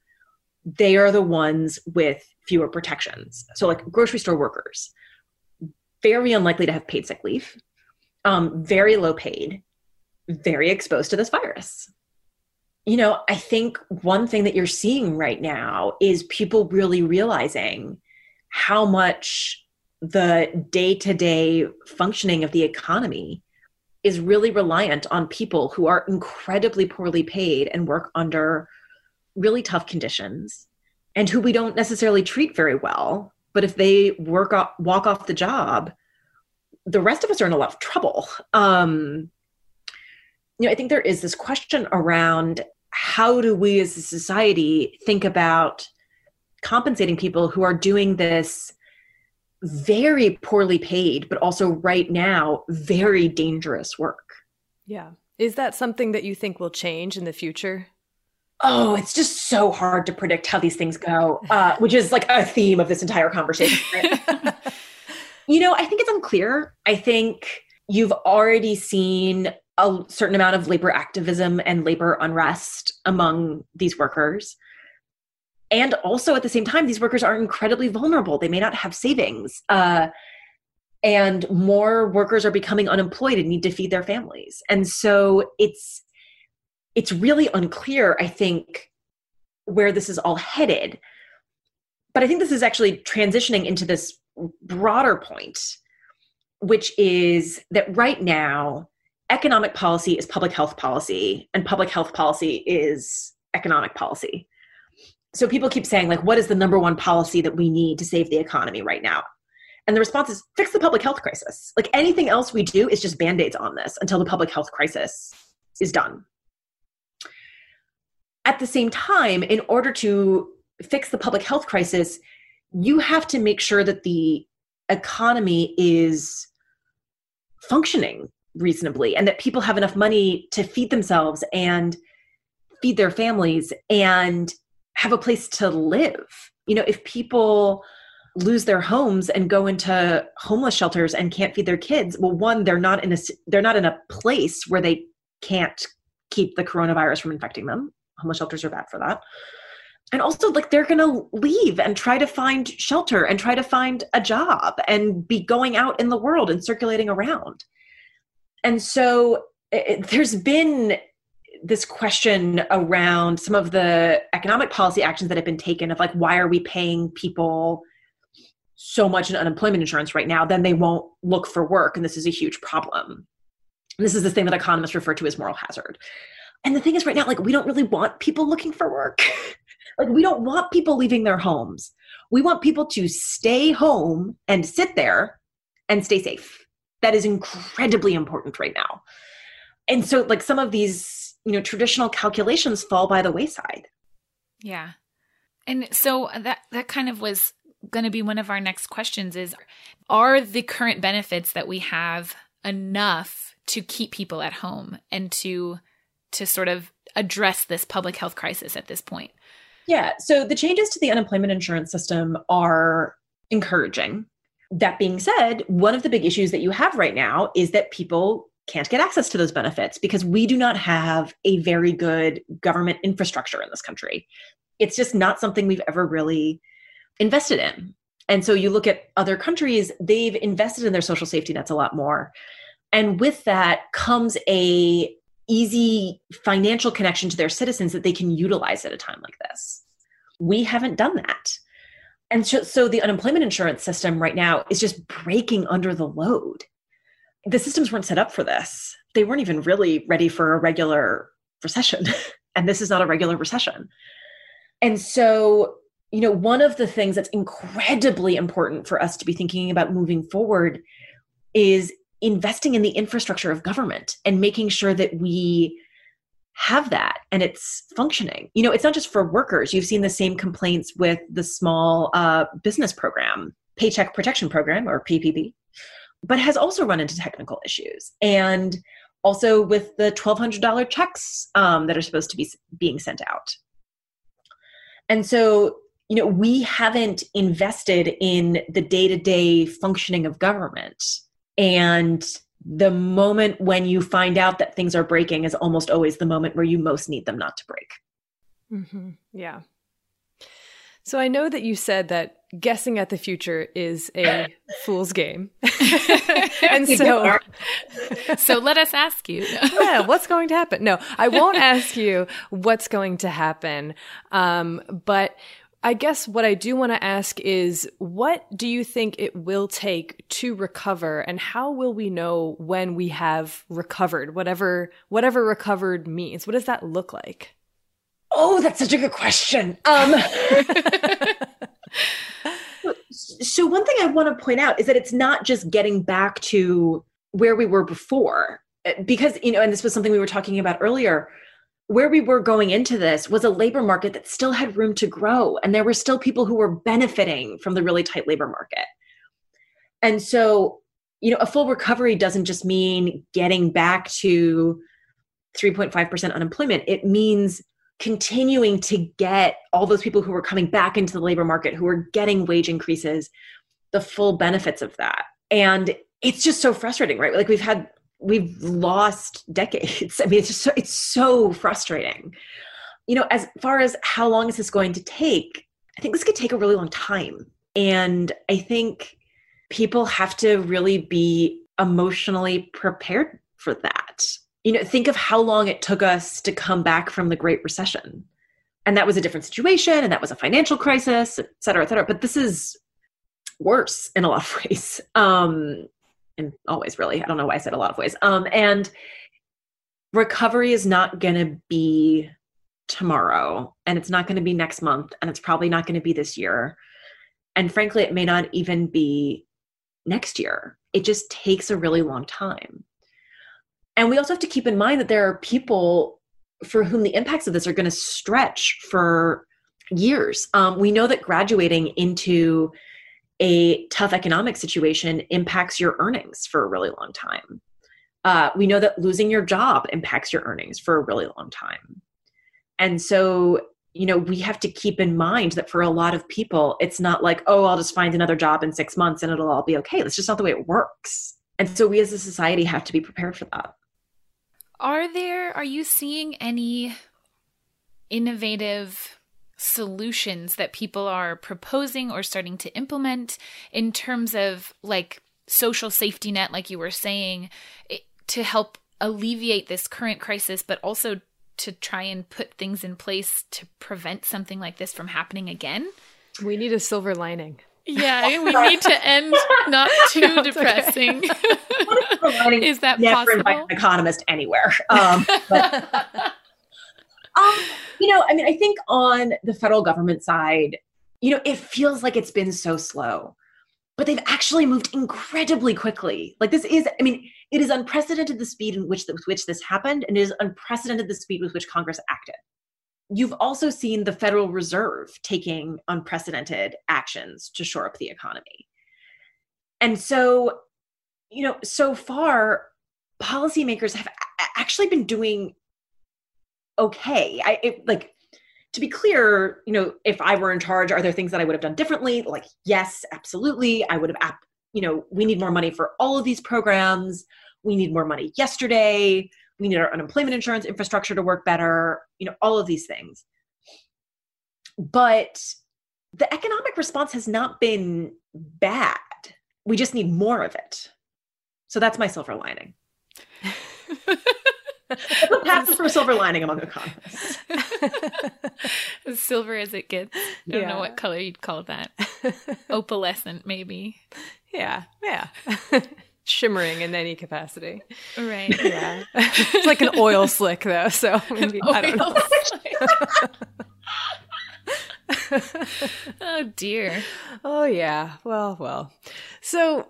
they are the ones with fewer protections. So, like grocery store workers, very unlikely to have paid sick leave, um, very low paid, very exposed to this virus. You know, I think one thing that you're seeing right now is people really realizing how much the day to day functioning of the economy is really reliant on people who are incredibly poorly paid and work under really tough conditions and who we don't necessarily treat very well but if they work off, walk off the job the rest of us are in a lot of trouble. Um, you know i think there is this question around how do we as a society think about compensating people who are doing this very poorly paid but also right now very dangerous work? Yeah. Is that something that you think will change in the future oh, it's just so hard to predict how these things go, uh, which is like a theme of this entire conversation. you know, I think it's unclear. I think you've already seen a certain amount of labor activism and labor unrest among these workers. And also at the same time, these workers are incredibly vulnerable. They may not have savings. Uh, and more workers are becoming unemployed and need to feed their families. And so it's it's really unclear, I think, where this is all headed. But I think this is actually transitioning into this broader point, which is that right now, economic policy is public health policy, and public health policy is economic policy. So people keep saying, like, what is the number one policy that we need to save the economy right now? And the response is fix the public health crisis. Like anything else we do is just band aids on this until the public health crisis is done. At the same time, in order to fix the public health crisis, you have to make sure that the economy is functioning reasonably and that people have enough money to feed themselves and feed their families and have a place to live. You know, if people lose their homes and go into homeless shelters and can't feed their kids, well one they're not in a they're not in a place where they can't keep the coronavirus from infecting them homeless shelters are bad for that. And also like they're going to leave and try to find shelter and try to find a job and be going out in the world and circulating around. And so it, there's been this question around some of the economic policy actions that have been taken of like why are we paying people so much in unemployment insurance right now? Then they won't look for work and this is a huge problem. And this is the thing that economists refer to as moral hazard and the thing is, right now, like, we don't really want people looking for work. like, we don't want people leaving their homes. We want people to stay home and sit there and stay safe. That is incredibly important right now. And so, like, some of these, you know, traditional calculations fall by the wayside. Yeah. And so that that kind of was going to be one of our next questions is are the current benefits that we have enough to keep people at home and to to sort of address this public health crisis at this point? Yeah, so the changes to the unemployment insurance system are encouraging. That being said, one of the big issues that you have right now is that people can't get access to those benefits because we do not have a very good government infrastructure in this country. It's just not something we've ever really invested in. And so you look at other countries, they've invested in their social safety nets a lot more. And with that comes a easy financial connection to their citizens that they can utilize at a time like this. We haven't done that. And so, so the unemployment insurance system right now is just breaking under the load. The systems weren't set up for this. They weren't even really ready for a regular recession. and this is not a regular recession. And so, you know, one of the things that's incredibly important for us to be thinking about moving forward is investing in the infrastructure of government and making sure that we have that and it's functioning. You know, it's not just for workers. You've seen the same complaints with the small uh, business program, Paycheck Protection Program or PPP, but has also run into technical issues. And also with the $1,200 checks um, that are supposed to be being sent out. And so, you know, we haven't invested in the day to day functioning of government and the moment when you find out that things are breaking is almost always the moment where you most need them not to break. Mm-hmm. Yeah. So I know that you said that guessing at the future is a fool's game. and so so let us ask you. yeah, what's going to happen? No, I won't ask you what's going to happen. Um, but I guess what I do want to ask is what do you think it will take to recover and how will we know when we have recovered whatever whatever recovered means what does that look like Oh, that's such a good question. Um, so, one thing I want to point out is that it's not just getting back to where we were before, because, you know, and this was something we were talking about earlier. Where we were going into this was a labor market that still had room to grow, and there were still people who were benefiting from the really tight labor market. And so, you know, a full recovery doesn't just mean getting back to 3.5% unemployment, it means continuing to get all those people who were coming back into the labor market who are getting wage increases the full benefits of that. And it's just so frustrating right? Like we've had we've lost decades i mean it's just so, it's so frustrating you know as far as how long is this going to take i think this could take a really long time and i think people have to really be emotionally prepared for that you know, think of how long it took us to come back from the Great Recession. And that was a different situation, and that was a financial crisis, et cetera, et cetera. But this is worse in a lot of ways. Um, and always really, I don't know why I said a lot of ways. Um, and recovery is not going to be tomorrow, and it's not going to be next month, and it's probably not going to be this year. And frankly, it may not even be next year. It just takes a really long time. And we also have to keep in mind that there are people for whom the impacts of this are going to stretch for years. Um, we know that graduating into a tough economic situation impacts your earnings for a really long time. Uh, we know that losing your job impacts your earnings for a really long time. And so, you know, we have to keep in mind that for a lot of people, it's not like, oh, I'll just find another job in six months and it'll all be okay. That's just not the way it works. And so we as a society have to be prepared for that. Are there, are you seeing any innovative solutions that people are proposing or starting to implement in terms of like social safety net, like you were saying, to help alleviate this current crisis, but also to try and put things in place to prevent something like this from happening again? We need a silver lining. Yeah, we need to end not too depressing. Is that never possible? an economist anywhere. Um, but, um, you know, I mean, I think on the federal government side, you know, it feels like it's been so slow, but they've actually moved incredibly quickly. Like this is, I mean, it is unprecedented the speed in which with which this happened, and it is unprecedented the speed with which Congress acted you've also seen the Federal Reserve taking unprecedented actions to shore up the economy. And so, you know, so far, policymakers have actually been doing okay. I it, like to be clear, you know, if I were in charge, are there things that I would have done differently? Like, yes, absolutely. I would have, you know, we need more money for all of these programs. We need more money yesterday we need our unemployment insurance infrastructure to work better you know all of these things but the economic response has not been bad we just need more of it so that's my silver lining Pass for a silver lining among economists. as silver as it gets. I don't yeah. know what color you'd call that. Opalescent, maybe. Yeah, yeah shimmering in any capacity. Right. Yeah. it's like an oil slick though, so maybe, I don't know. oh dear. Oh yeah. Well, well. So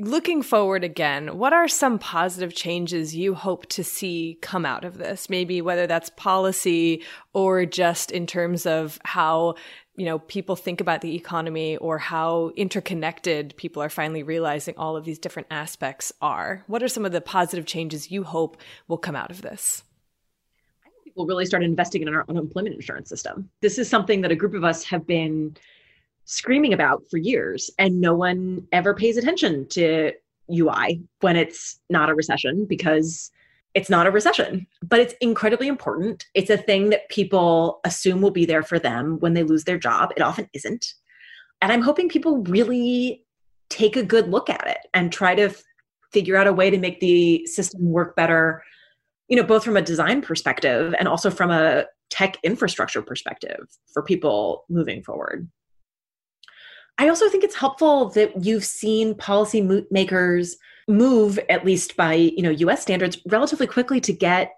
looking forward again, what are some positive changes you hope to see come out of this? Maybe whether that's policy or just in terms of how you know people think about the economy or how interconnected people are finally realizing all of these different aspects are. What are some of the positive changes you hope will come out of this? I think people really start investing in our unemployment insurance system. This is something that a group of us have been screaming about for years and no one ever pays attention to UI when it's not a recession because it's not a recession, but it's incredibly important. It's a thing that people assume will be there for them when they lose their job. It often isn't. And I'm hoping people really take a good look at it and try to f- figure out a way to make the system work better, you know, both from a design perspective and also from a tech infrastructure perspective for people moving forward. I also think it's helpful that you've seen policymakers move, at least by you know U.S. standards, relatively quickly to get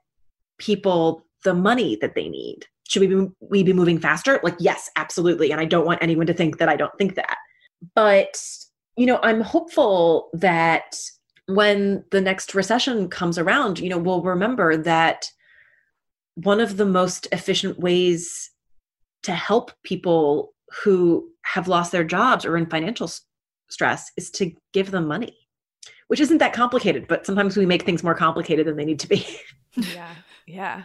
people the money that they need. Should we be, we be moving faster? Like, yes, absolutely. And I don't want anyone to think that I don't think that. But you know, I'm hopeful that when the next recession comes around, you know, we'll remember that one of the most efficient ways to help people who have lost their jobs or in financial stress is to give them money which isn't that complicated but sometimes we make things more complicated than they need to be. Yeah. Yeah.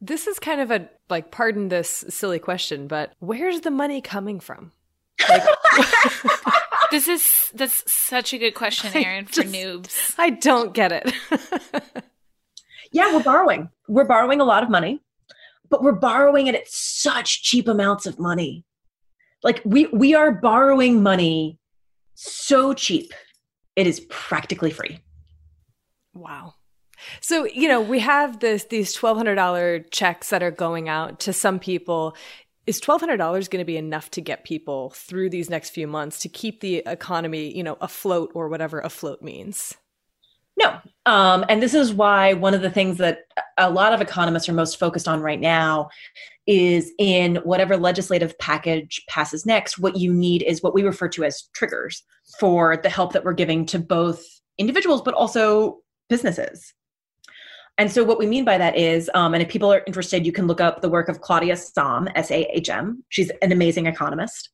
This is kind of a like pardon this silly question but where's the money coming from? Like this is that's such a good question Erin for noobs. I don't get it. Yeah we're borrowing. We're borrowing a lot of money but we're borrowing it at such cheap amounts of money like we we are borrowing money so cheap it is practically free. Wow. So you know we have this these $1200 checks that are going out to some people. Is $1200 going to be enough to get people through these next few months to keep the economy you know afloat or whatever afloat means? No. Um, and this is why one of the things that a lot of economists are most focused on right now is in whatever legislative package passes next, what you need is what we refer to as triggers for the help that we're giving to both individuals but also businesses. And so, what we mean by that is, um, and if people are interested, you can look up the work of Claudia Sahm, S A H M. She's an amazing economist.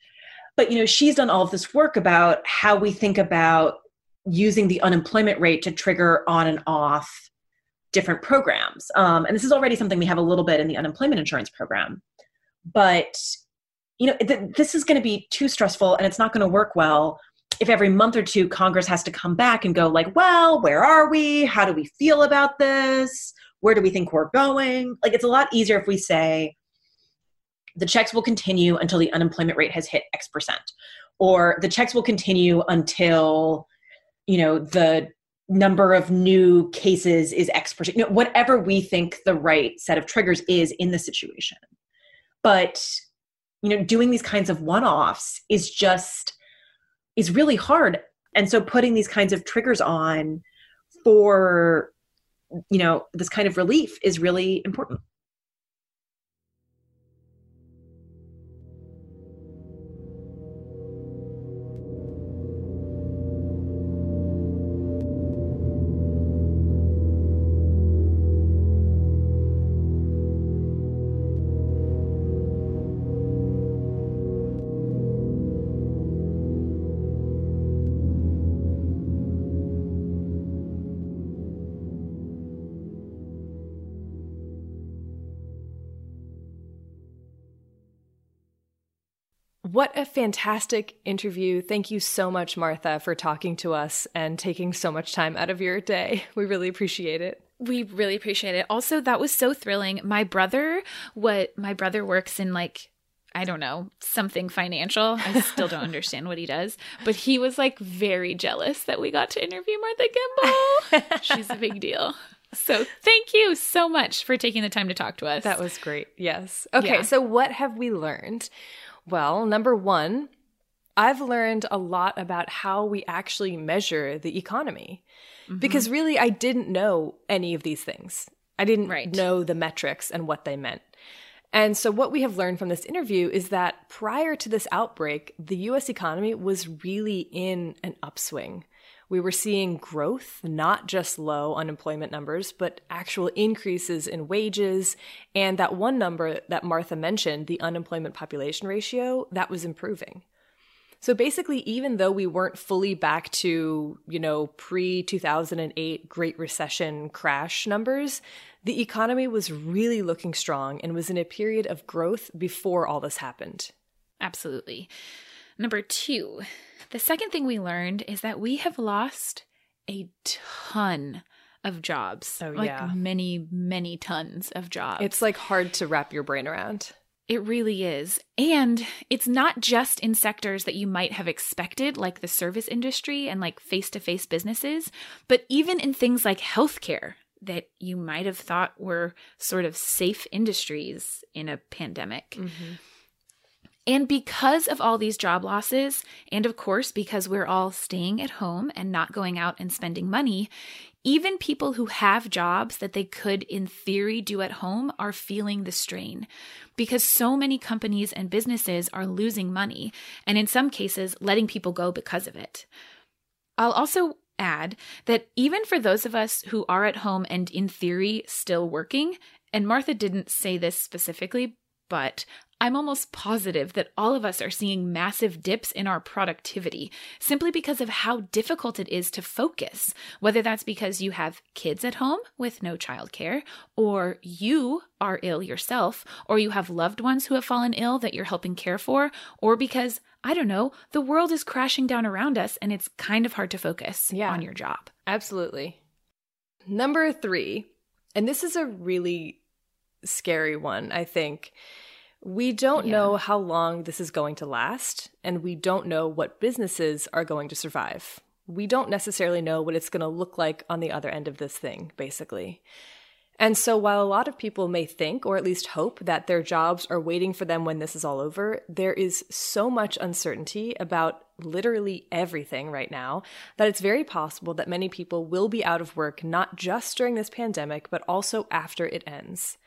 But you know, she's done all of this work about how we think about using the unemployment rate to trigger on and off different programs. Um, and this is already something we have a little bit in the unemployment insurance program. But you know, th- this is going to be too stressful, and it's not going to work well if every month or two Congress has to come back and go like, "Well, where are we? How do we feel about this? Where do we think we're going?" Like, it's a lot easier if we say the checks will continue until the unemployment rate has hit X percent, or the checks will continue until you know the number of new cases is X percent, you know, whatever we think the right set of triggers is in the situation. But you know, doing these kinds of one-offs is just is really hard. And so putting these kinds of triggers on for you know this kind of relief is really important. What a fantastic interview. Thank you so much, Martha, for talking to us and taking so much time out of your day. We really appreciate it. We really appreciate it. Also, that was so thrilling. My brother, what my brother works in like I don't know, something financial. I still don't understand what he does, but he was like very jealous that we got to interview Martha Gimbel. She's a big deal. So, thank you so much for taking the time to talk to us. That was great. Yes. Okay, yeah. so what have we learned? Well, number one, I've learned a lot about how we actually measure the economy. Mm-hmm. Because really, I didn't know any of these things. I didn't right. know the metrics and what they meant. And so, what we have learned from this interview is that prior to this outbreak, the US economy was really in an upswing. We were seeing growth, not just low unemployment numbers, but actual increases in wages. And that one number that Martha mentioned, the unemployment population ratio, that was improving. So basically, even though we weren't fully back to, you know, pre 2008 Great Recession crash numbers, the economy was really looking strong and was in a period of growth before all this happened. Absolutely. Number two, The second thing we learned is that we have lost a ton of jobs. Oh, like yeah. many, many tons of jobs. It's like hard to wrap your brain around. It really is. And it's not just in sectors that you might have expected, like the service industry and like face to face businesses, but even in things like healthcare that you might have thought were sort of safe industries in a pandemic. Mm-hmm. And because of all these job losses, and of course, because we're all staying at home and not going out and spending money, even people who have jobs that they could, in theory, do at home are feeling the strain because so many companies and businesses are losing money, and in some cases, letting people go because of it. I'll also add that even for those of us who are at home and in theory still working, and Martha didn't say this specifically, but I'm almost positive that all of us are seeing massive dips in our productivity simply because of how difficult it is to focus, whether that's because you have kids at home with no childcare, or you are ill yourself, or you have loved ones who have fallen ill that you're helping care for, or because, I don't know, the world is crashing down around us and it's kind of hard to focus Yeah. on your job. Absolutely. Number three, and this is a really scary one, I think. We don't Yeah. know how long this is going to last, and we don't know what businesses are going to survive. We don't necessarily know what it's going to look like on the other end of this thing, basically. And so, while a lot of people may think, or at least hope, that their jobs are waiting for them when this is all over, there is so much uncertainty about literally everything right now that it's very possible that many people will be out of work not just during this pandemic, but also after it ends.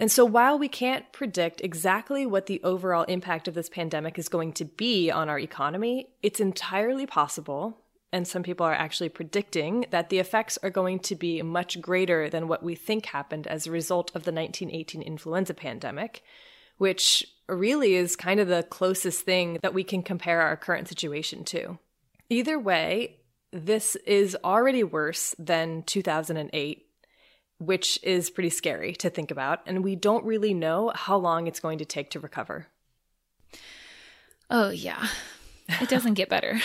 And so, while we can't predict exactly what the overall impact of this pandemic is going to be on our economy, it's entirely possible, and some people are actually predicting, that the effects are going to be much greater than what we think happened as a result of the 1918 influenza pandemic, which really is kind of the closest thing that we can compare our current situation to. Either way, this is already worse than 2008 which is pretty scary to think about, and we don't really know how long it's going to take to recover. Oh, yeah. It doesn't get better.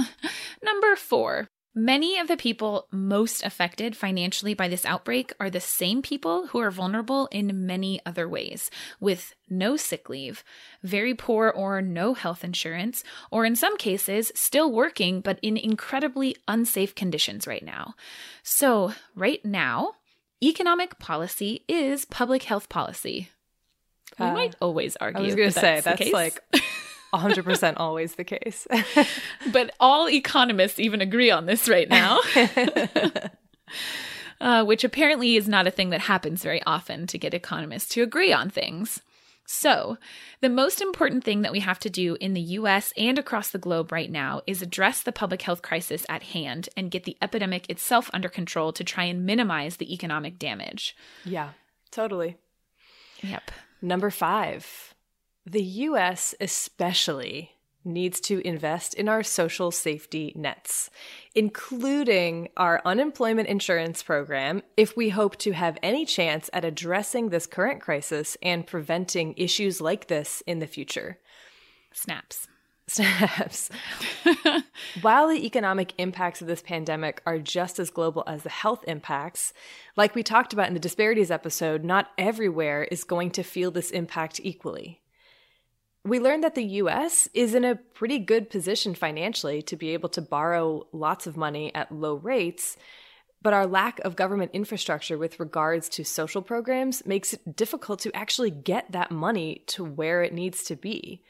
Number four. Many of the people most affected financially by this outbreak are the same people who are vulnerable in many other ways, with no sick leave, very poor or no health insurance, or in some cases, still working but in incredibly unsafe conditions right now. So, right now, economic policy is public health policy. We Uh, might always argue. I was going to say, that's case. like 100% always the case. but all economists even agree on this right now. uh, which apparently is not a thing that happens very often to get economists to agree on things. So, the most important thing that we have to do in the US and across the globe right now is address the public health crisis at hand and get the epidemic itself under control to try and minimize the economic damage. yeah, totally. Yep. Number five, the US especially needs to invest in our social safety nets, including our unemployment insurance program, if we hope to have any chance at addressing this current crisis and preventing issues like this in the future. Snaps. Snaps. While the economic impacts of this pandemic are just as global as the health impacts, like we talked about in the disparities episode, not everywhere is going to feel this impact equally. We learned that the US is in a pretty good position financially to be able to borrow lots of money at low rates, but our lack of government infrastructure with regards to social programs makes it difficult to actually get that money to where it needs to be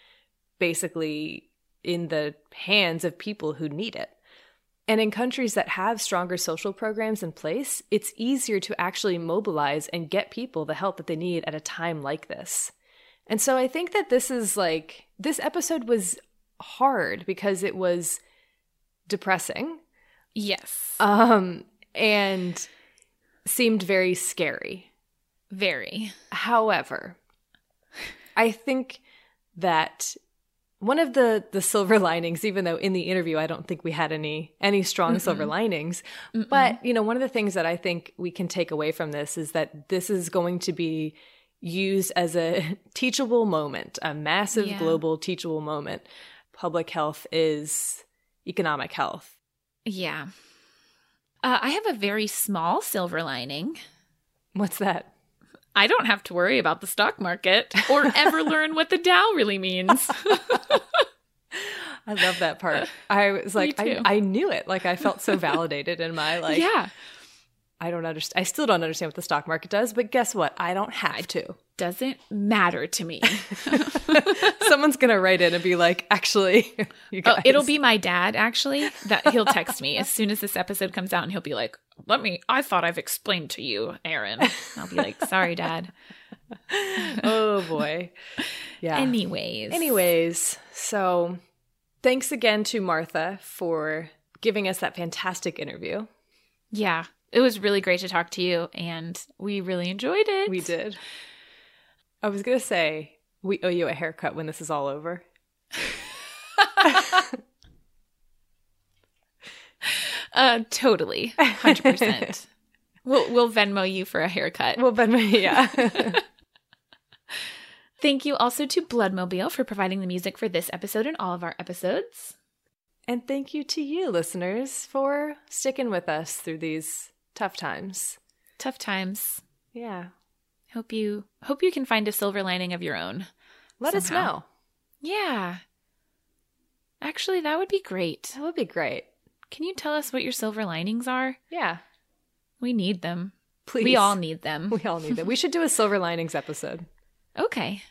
basically in the hands of people who need it. And in countries that have stronger social programs in place, it's easier to actually mobilize and get people the help that they need at a time like this. And so I think that this is like, this episode was hard because it was depressing Yes. um, and seemed very scary. Very. However, I think that one of the the silver linings, even though in the interview I don't think we had any any strong silver linings, but you know, one of the things that I think we can take away from this is that this is going to be used as a teachable moment, a massive Yeah. global teachable moment. public health is economic health. Yeah. Uh, I have a very small silver lining. What's that? I don't have to worry about the stock market or ever learn what the Dow really means. I love that part. I was like, I, I knew it. Like I felt so validated in my like. Yeah. I don't understand. I still don't understand what the stock market does, but guess what? I don't have to. Doesn't matter to me. Someone's gonna write in and be like, "Actually. Oh, it'll be my dad. Actually, that he'll text me as soon as this episode comes out, and he'll be like, "Let me. I thought I've explained to you, Erin." I'll be like, "Sorry, Dad." oh boy. Yeah. Anyways. Anyways, so thanks again to Martha for giving us that fantastic interview. Yeah, it was really great to talk to you, and we really enjoyed it. We did. I was going to say, we owe you a haircut when this is all over. uh, totally. 100%. we'll, we'll Venmo you for a haircut. We'll Venmo, yeah. Thank you also to Bloodmobile for providing the music for this episode and all of our episodes. And thank you to you, listeners, for sticking with us through these tough times. Tough times. Yeah. Hope you hope you can find a silver lining of your own. Let somehow. us know. Yeah. Actually, that would be great. That would be great. Can you tell us what your silver linings are? Yeah. We need them. Please. We all need them. We all need them. we should do a silver linings episode. Okay.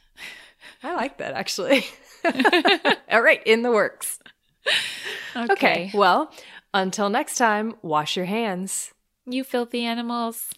I like that actually. all right, in the works. Okay. okay. Well, until next time, wash your hands. You filthy animals.